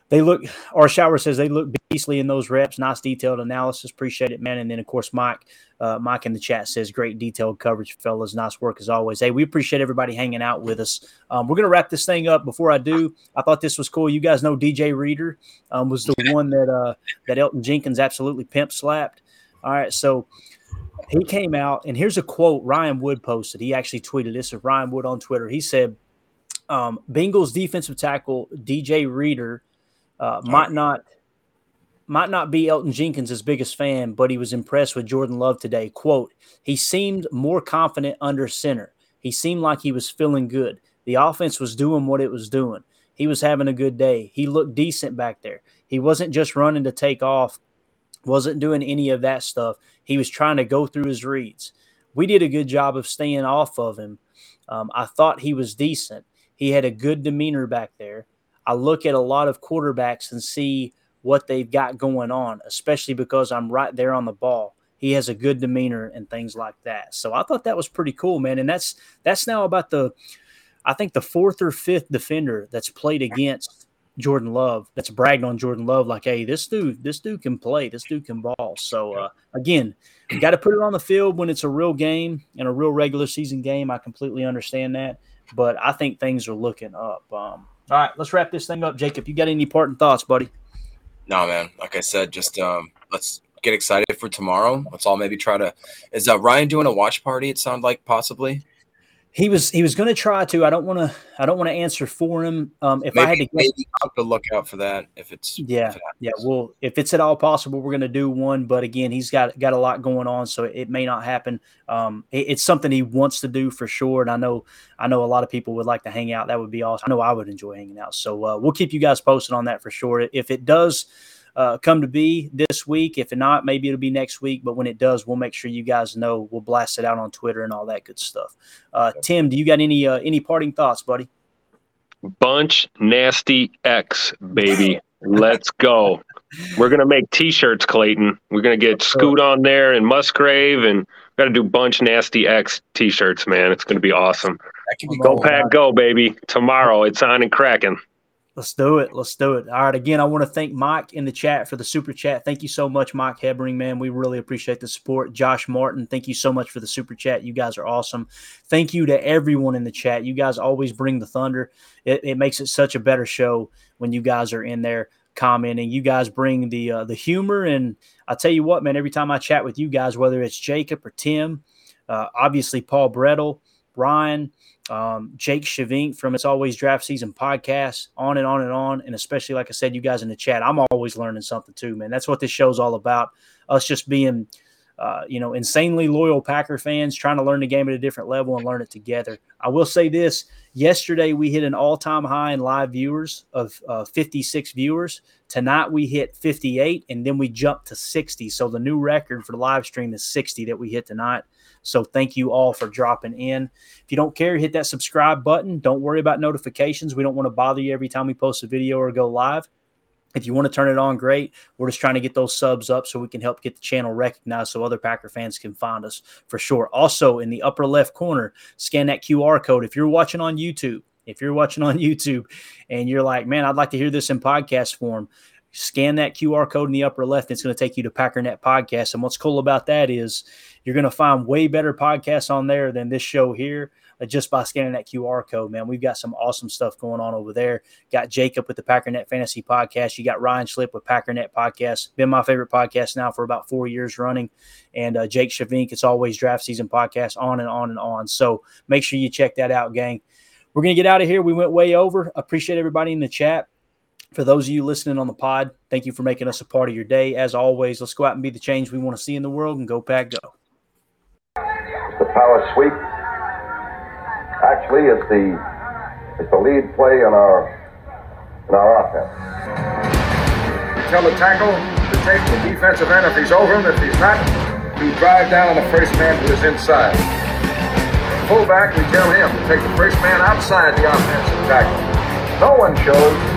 they look our shower says they look beastly in those reps. Nice detailed analysis. Appreciate it man. And then of course mike uh, mike in the chat says great detailed coverage fellas. Nice work as always. Hey we appreciate everybody hanging out with us. Um, we're going to wrap this thing up. Before i do i thought this was cool. You guys know dj reader um, was the one that uh, that Elgton jenkins absolutely pimp slapped. All right so he came out and here's a quote ryan wood posted. He actually tweeted this of ryan wood on twitter. He said um, bengals defensive tackle dj reader uh, might not might not be Elgton Jenkins' biggest fan, but he was impressed with Jordan Love today. Quote, he seemed more confident under center. He seemed like he was feeling good. The offense was doing what it was doing. He was having a good day. He looked decent back there. He wasn't just running to take off, wasn't doing any of that stuff. He was trying to go through his reads. We did a good job of staying off of him. Um, I thought he was decent. He had a good demeanor back there. I look at a lot of quarterbacks and see what they've got going on, especially because I'm right there on the ball. He has a good demeanor and things like that. So I thought that was pretty cool, man. And that's that's now about the I think the fourth or fifth defender that's played against Jordan Love that's bragged on Jordan Love like, hey, this dude, this dude can play, this dude can ball. So uh, again, you got to put it on the field when it's a real game and a real regular season game. I completely understand that, but I think things are looking up. Um, all right, let's wrap this thing up, Jacob. You got any parting thoughts, buddy? No, man. Like I said, just um, let's get excited for tomorrow. Let's all maybe try to. Is uh, Ryan doing a watch party? It sounds like possibly. He was he was going to try to. I don't want to. I don't want to answer for him. Um, if maybe, I had to, maybe have to look out for that. If it's yeah, if it yeah. Well, if it's at all possible, we're going to do one. But again, he's got got a lot going on, so it may not happen. Um, it, it's something he wants to do for sure, and I know I know a lot of people would like to hang out. That would be awesome. I know I would enjoy hanging out. So uh, we'll keep you guys posted on that for sure. If it does uh, come to be this week. If not, maybe it'll be next week. But when it does, we'll make sure you guys know. We'll blast it out on Twitter and all that good stuff. Uh, Tim, do you got any uh, any parting thoughts, buddy? Bunch nasty X, baby. Let's go. We're gonna make T-shirts, Clayton. We're gonna get Scoot on there and Musgrave, and we got to do bunch nasty X T-shirts, man. It's gonna be awesome. Go pack, go, baby. Tomorrow, it's on and cracking. Let's do it. Let's do it. All right. Again, I want to thank Mike in the chat for the super chat. Thank you so much, Mike Hebring, man. We really appreciate the support. Josh Martin, thank you so much for the super chat. You guys are awesome. Thank you to everyone in the chat. You guys always bring the thunder. It, it makes it such a better show when you guys are in there commenting. You guys bring the uh, the humor, and I tell you what, man. Every time I chat with you guys, whether it's Jacob or Tim, uh, obviously Paul Bretl, Ryan um, Jake Shavink from It's Always Draft Season podcast, on and on and on. And especially, like I said, you guys in the chat, I'm always learning something too, man. That's what this show's all about. Us just being, uh, you know, insanely loyal Packer fans trying to learn the game at a different level and learn it together. I will say this yesterday, we hit an all time high in live viewers of uh, 56 viewers. Tonight, we hit 58, and then we jumped to 60. So the new record for the live stream is 60 that we hit tonight. So thank you all for dropping in. If you don't care, hit that subscribe button. Don't worry about notifications. We don't want to bother you every time we post a video or go live. If you want to turn it on, great. We're just trying to get those subs up so we can help get the channel recognized so other Packer fans can find us for sure. Also, in the upper left corner, scan that QR code. If you're watching on YouTube, If you're watching on YouTube and you're like, man, I'd like to hear this in podcast form, scan that QR code in the upper left. It's going to take you to Packernet Podcast. And what's cool about that is you're going to find way better podcasts on there than this show here. Uh, just by scanning that QR code, man. We've got some awesome stuff going on over there. Got Jacob with the Packernet Fantasy Podcast. You got Ryan Schlip with Packernet Podcast. Been my favorite podcast now for about four years running. And uh, Jake Shavink, it's always draft season podcast, on and on and on. So make sure you check that out, gang. We're going to get out of here. We went way over. Appreciate everybody in the chat. For those of you listening on the pod, thank you for making us a part of your day. As always, let's go out and be the change we want to see in the world and go pack go. The power sweep actually it's the it's the lead play in our in our offense. Tell the tackle to take the defensive end if he's over him. If he's not, we drive down on the first man who is inside. Fullback, we tell him to take the first man outside the offensive tackle. No one shows.